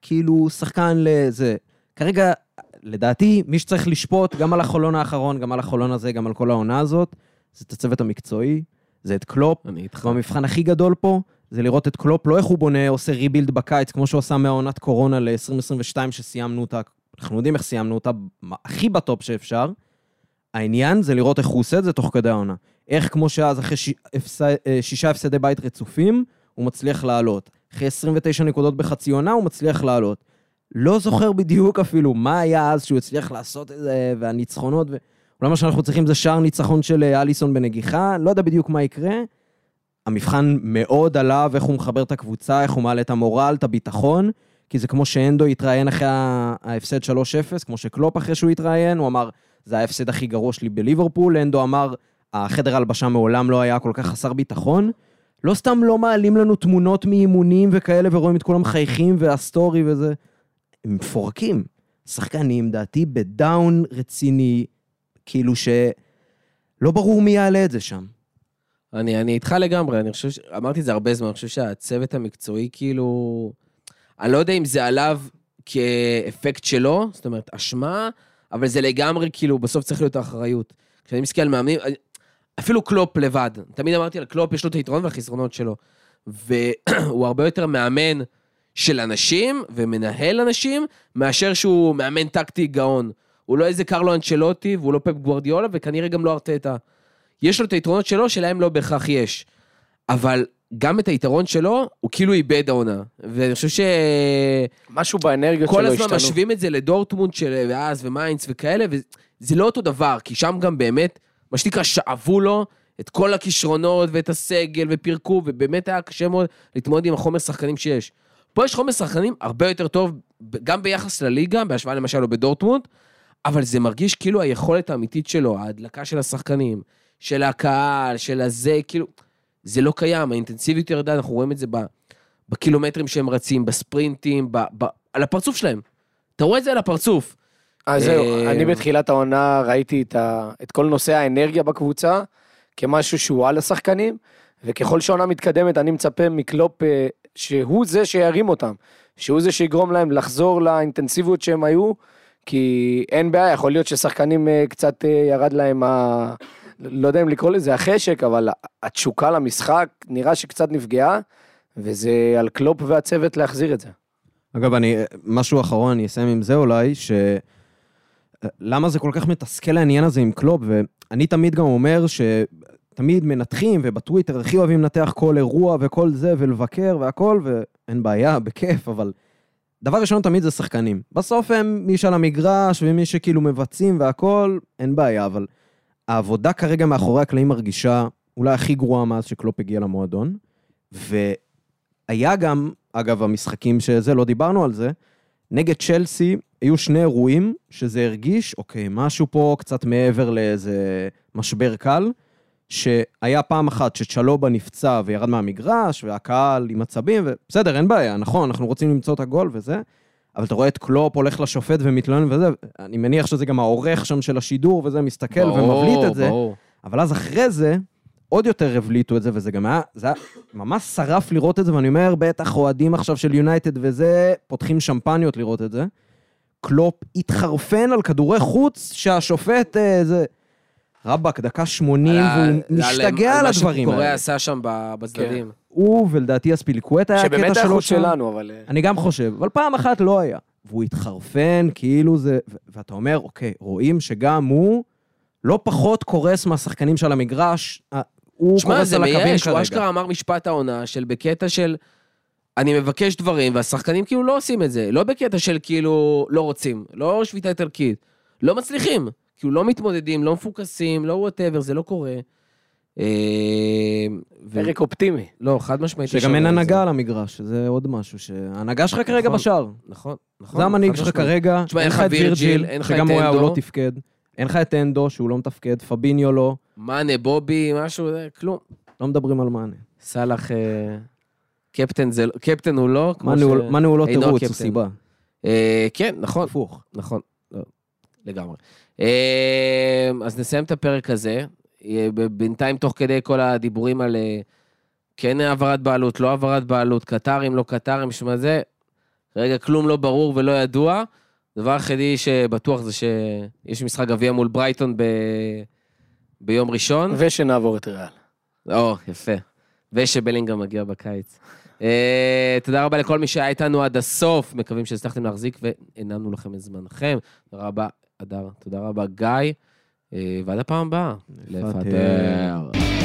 S2: כאילו, שחקן לזה. כרגע, לדעתי, מי שצריך לשפוט גם על החלון האחרון, גם על החלון הזה, גם על כל העונה הזאת, זה את הצוות המקצועי, זה את קלופ.
S1: אני איתך.
S2: והמבחן הכי גדול פה, זה לראות את קלופ, לא איך הוא בונה, עושה rebuild בקיץ, כמו שהוא עשה מהעונת קורונה ל-2022, שסיימנו אותה, אנחנו יודעים איך סיימנו אותה, הכי ב top שאפשר. העניין זה לראות איך הוא עושה את זה תוך כדי העונה. איך כמו שאז, אחרי ש... הפס... אה, שישה הפסדי בית רצופים, הוא מצליח לעלות. אחרי 29 נקודות בחצי עונה, הוא מצליח לעלות. לא זוכר בדיוק אפילו מה היה אז שהוא הצליח לעשות את זה, והניצחונות, ו... אולי מה שאנחנו צריכים זה שער ניצחון של אה, אליסון בנגיחה, לא יודע בדיוק מה יקרה. המבחן מאוד עליו, איך הוא מחבר את הקבוצה, איך הוא מעלה את המורל, את הביטחון, כי זה כמו שאנדו התראיין אחרי ההפסד 3-0, כמו שקלופ אחרי שהוא התראיין, הוא אמר, זה ההפסד הכי גרוע שלי בליברפול, אנדו אמר, החדר הלבשה מעולם לא היה כל כך חסר ביטחון. לא סתם לא מעלים לנו תמונות מאימונים וכאלה, ורואים את כולם מחייכים והסטורי וזה. הם מפורקים. שחקנים, לדעתי, ב down רציני, כאילו ש... לא ברור מי יעלה את זה שם.
S1: אני, אני איתך לגמרי, אני חושב, ש... אמרתי את זה הרבה זמן, אני חושב שהצוות המקצועי כאילו... אני לא יודע אם זה עליו כאפקט שלו, זאת אומרת, אשמה, אבל זה לגמרי כאילו, בסוף צריך להיות האחריות. כשאני מסתכל על מאמנים, אפילו קלופ לבד, תמיד אמרתי על קלופ, יש לו את היתרון והחסרונות שלו. והוא הרבה יותר מאמן של אנשים ומנהל אנשים, מאשר שהוא מאמן טקטי גאון. הוא לא איזה קרלו אנצ'לוטי, והוא לא פפ גוורדיולה, וכנראה גם לא ארטטה. יש לו את היתרונות שלו, שלהם לא בהכרח יש. אבל גם את היתרון שלו, הוא כאילו איבד העונה. ואני חושב שכל
S3: משהו באנרגיות שלו
S1: הזמן
S3: השתנו.
S1: משווים את זה לדורטמונד של ואז ומיינץ וכאלה, וזה לא אותו דבר, כי שם גם באמת, מה שנקרא, שאבו לו את כל הכישרונות ואת הסגל ופירקו, ובאמת היה קשה מאוד להתמודד עם החומר שחקנים שיש. פה יש חומר שחקנים הרבה יותר טוב, גם ביחס לליגה, בהשוואה למשל לו בדורטמונד, אבל זה מרגיש כאילו היכולת האמיתית שלו, ההדלקה של השחקנים, של הקהל, של הזה, כאילו, זה לא קיים, האינטנסיביות ירדה, אנחנו רואים את זה ב, בקילומטרים שהם רצים, בספרינטים, ב, ב, על הפרצוף שלהם. אתה רואה את זה על הפרצוף.
S3: אז זהו,
S1: אה,
S3: אני בתחילת העונה ראיתי את, ה... את כל נושא האנרגיה בקבוצה כמשהו שהוא על השחקנים, וככל שהעונה מתקדמת אני מצפה מקלופ אה, שהוא זה שירים אותם, שהוא זה שיגרום להם לחזור לאינטנסיביות שהם היו, כי אין בעיה, יכול להיות ששחקנים אה, קצת אה, ירד להם ה... לא יודע אם לקרוא לזה החשק, אבל התשוקה למשחק נראה שקצת נפגעה, וזה על קלופ והצוות להחזיר את זה.
S2: אגב, אני, משהו אחרון, אני אסיים עם זה אולי, ש... למה זה כל כך מתסכל העניין הזה עם קלופ, ואני תמיד גם אומר שתמיד מנתחים, ובטוויטר הכי אוהבים לנתח כל אירוע וכל זה, ולבקר והכל, ואין בעיה, בכיף, אבל דבר ראשון תמיד זה שחקנים. בסוף הם מי שעל המגרש, ומי שכאילו מבצעים והכל, אין בעיה, אבל העבודה כרגע מאחורי הקלעים מרגישה אולי הכי גרועה מאז שקלופ הגיע למועדון, והיה גם, אגב, המשחקים שזה, לא דיברנו על זה, נגד צ'לסי היו שני אירועים שזה הרגיש, אוקיי, משהו פה קצת מעבר לאיזה משבר קל, שהיה פעם אחת שצ'לובה נפצע וירד מהמגרש, והקהל עם עצבים, ובסדר, אין בעיה, נכון, אנחנו רוצים למצוא את הגול וזה, אבל אתה רואה את קלופ הולך לשופט ומתלונן וזה, אני מניח שזה גם העורך שם של השידור וזה, מסתכל
S1: ברור,
S2: ומבליט את זה,
S1: ברור.
S2: אבל אז אחרי זה, עוד יותר הבליטו את זה, וזה גם היה, זה היה ממש שרף לראות את זה, ואני אומר, בטח אוהדים עכשיו של יונייטד וזה, פותחים שמפניות לראות את זה. קלופ התחרפן על כדורי חוץ שהשופט, אה, זה... רבאק, דקה 80, והוא משתגע על הדברים
S1: מה שקורא
S2: האלה.
S1: עשה שם בצדדים.
S2: הוא ולדעתי אספיליקווטה היה
S3: שבאמת
S2: קטע
S3: היה
S2: שלו
S3: חוץ
S2: שם.
S3: שלנו, אבל... אה,
S2: אני גם חושב, אבל פעם אחת לא היה. והוא התחרפן, כאילו זה... ואתה אומר, אוקיי, רואים שגם הוא לא פחות קורס מהשחקנים של המגרש, אה, הוא
S1: שמע,
S2: קורס
S1: זה
S2: על הקווים
S1: מייאש, הוא
S2: כרגע.
S1: אשכרה אמר משפט העונה של בקטע של... אני מבקש דברים, והשחקנים כאילו לא עושים את זה. לא בקטע של כאילו לא רוצים, לא שביתה איטלקית. לא מצליחים. כאילו לא מתמודדים, לא מפוקסים, לא whatever, זה לא קורה. אה, ו-
S3: פרק אופטימי.
S1: לא, חד משמעית.
S2: שגם
S1: יש
S2: אין. הנהגה על המגרש, זה עוד משהו, שההנהגה שלך כרגע
S1: נכון.
S2: בשער.
S1: נכון, נכון.
S2: זה המנהיג שלך. כרגע,
S1: תשמע,
S2: אין לך את וירג'יל,
S1: אין לך
S2: שגם
S1: את
S2: הוא היה, הוא
S1: אנדו.
S2: לא תפקד. אין לך את אנדו, שהוא לא מתפקד, פביניו לא,
S1: מאנה, בובי, משהו, כלום.
S2: לא מדברים על מאנה.
S1: סאלח, אה, קפטן זה, לא- קפטן הוא לא, כמו
S2: מאנה הוא- מאנה הוא לא תירוץ, הוא. סיבה.
S1: אה, כן, נכון,
S2: הפוך.
S1: נכון, לא, לגמרי. אז נסיים את הפרק הזה. בינתיים, תוך כדי כל הדיבורים על אה, כן העברת בעלות, לא העברת בעלות, קטרים, לא קטרים, שמה זה, רגע, כלום לא ברור ולא ידוע. הדבר היחידי שבטוח זה שיש משחק גביע מול ברייטון ב... ביום ראשון.
S3: ושנעבור את ריאל.
S1: או, יפה. ושבלינגהם מגיע בקיץ. אה, תודה רבה לכל מי שהיה איתנו עד הסוף, מקווים שהצלחתם להחזיק והנענו לכם את זמנכם. תודה רבה, אדר, תודה רבה, גיא, ועד הפעם הבאה.
S2: לפטר.
S1: לפטר.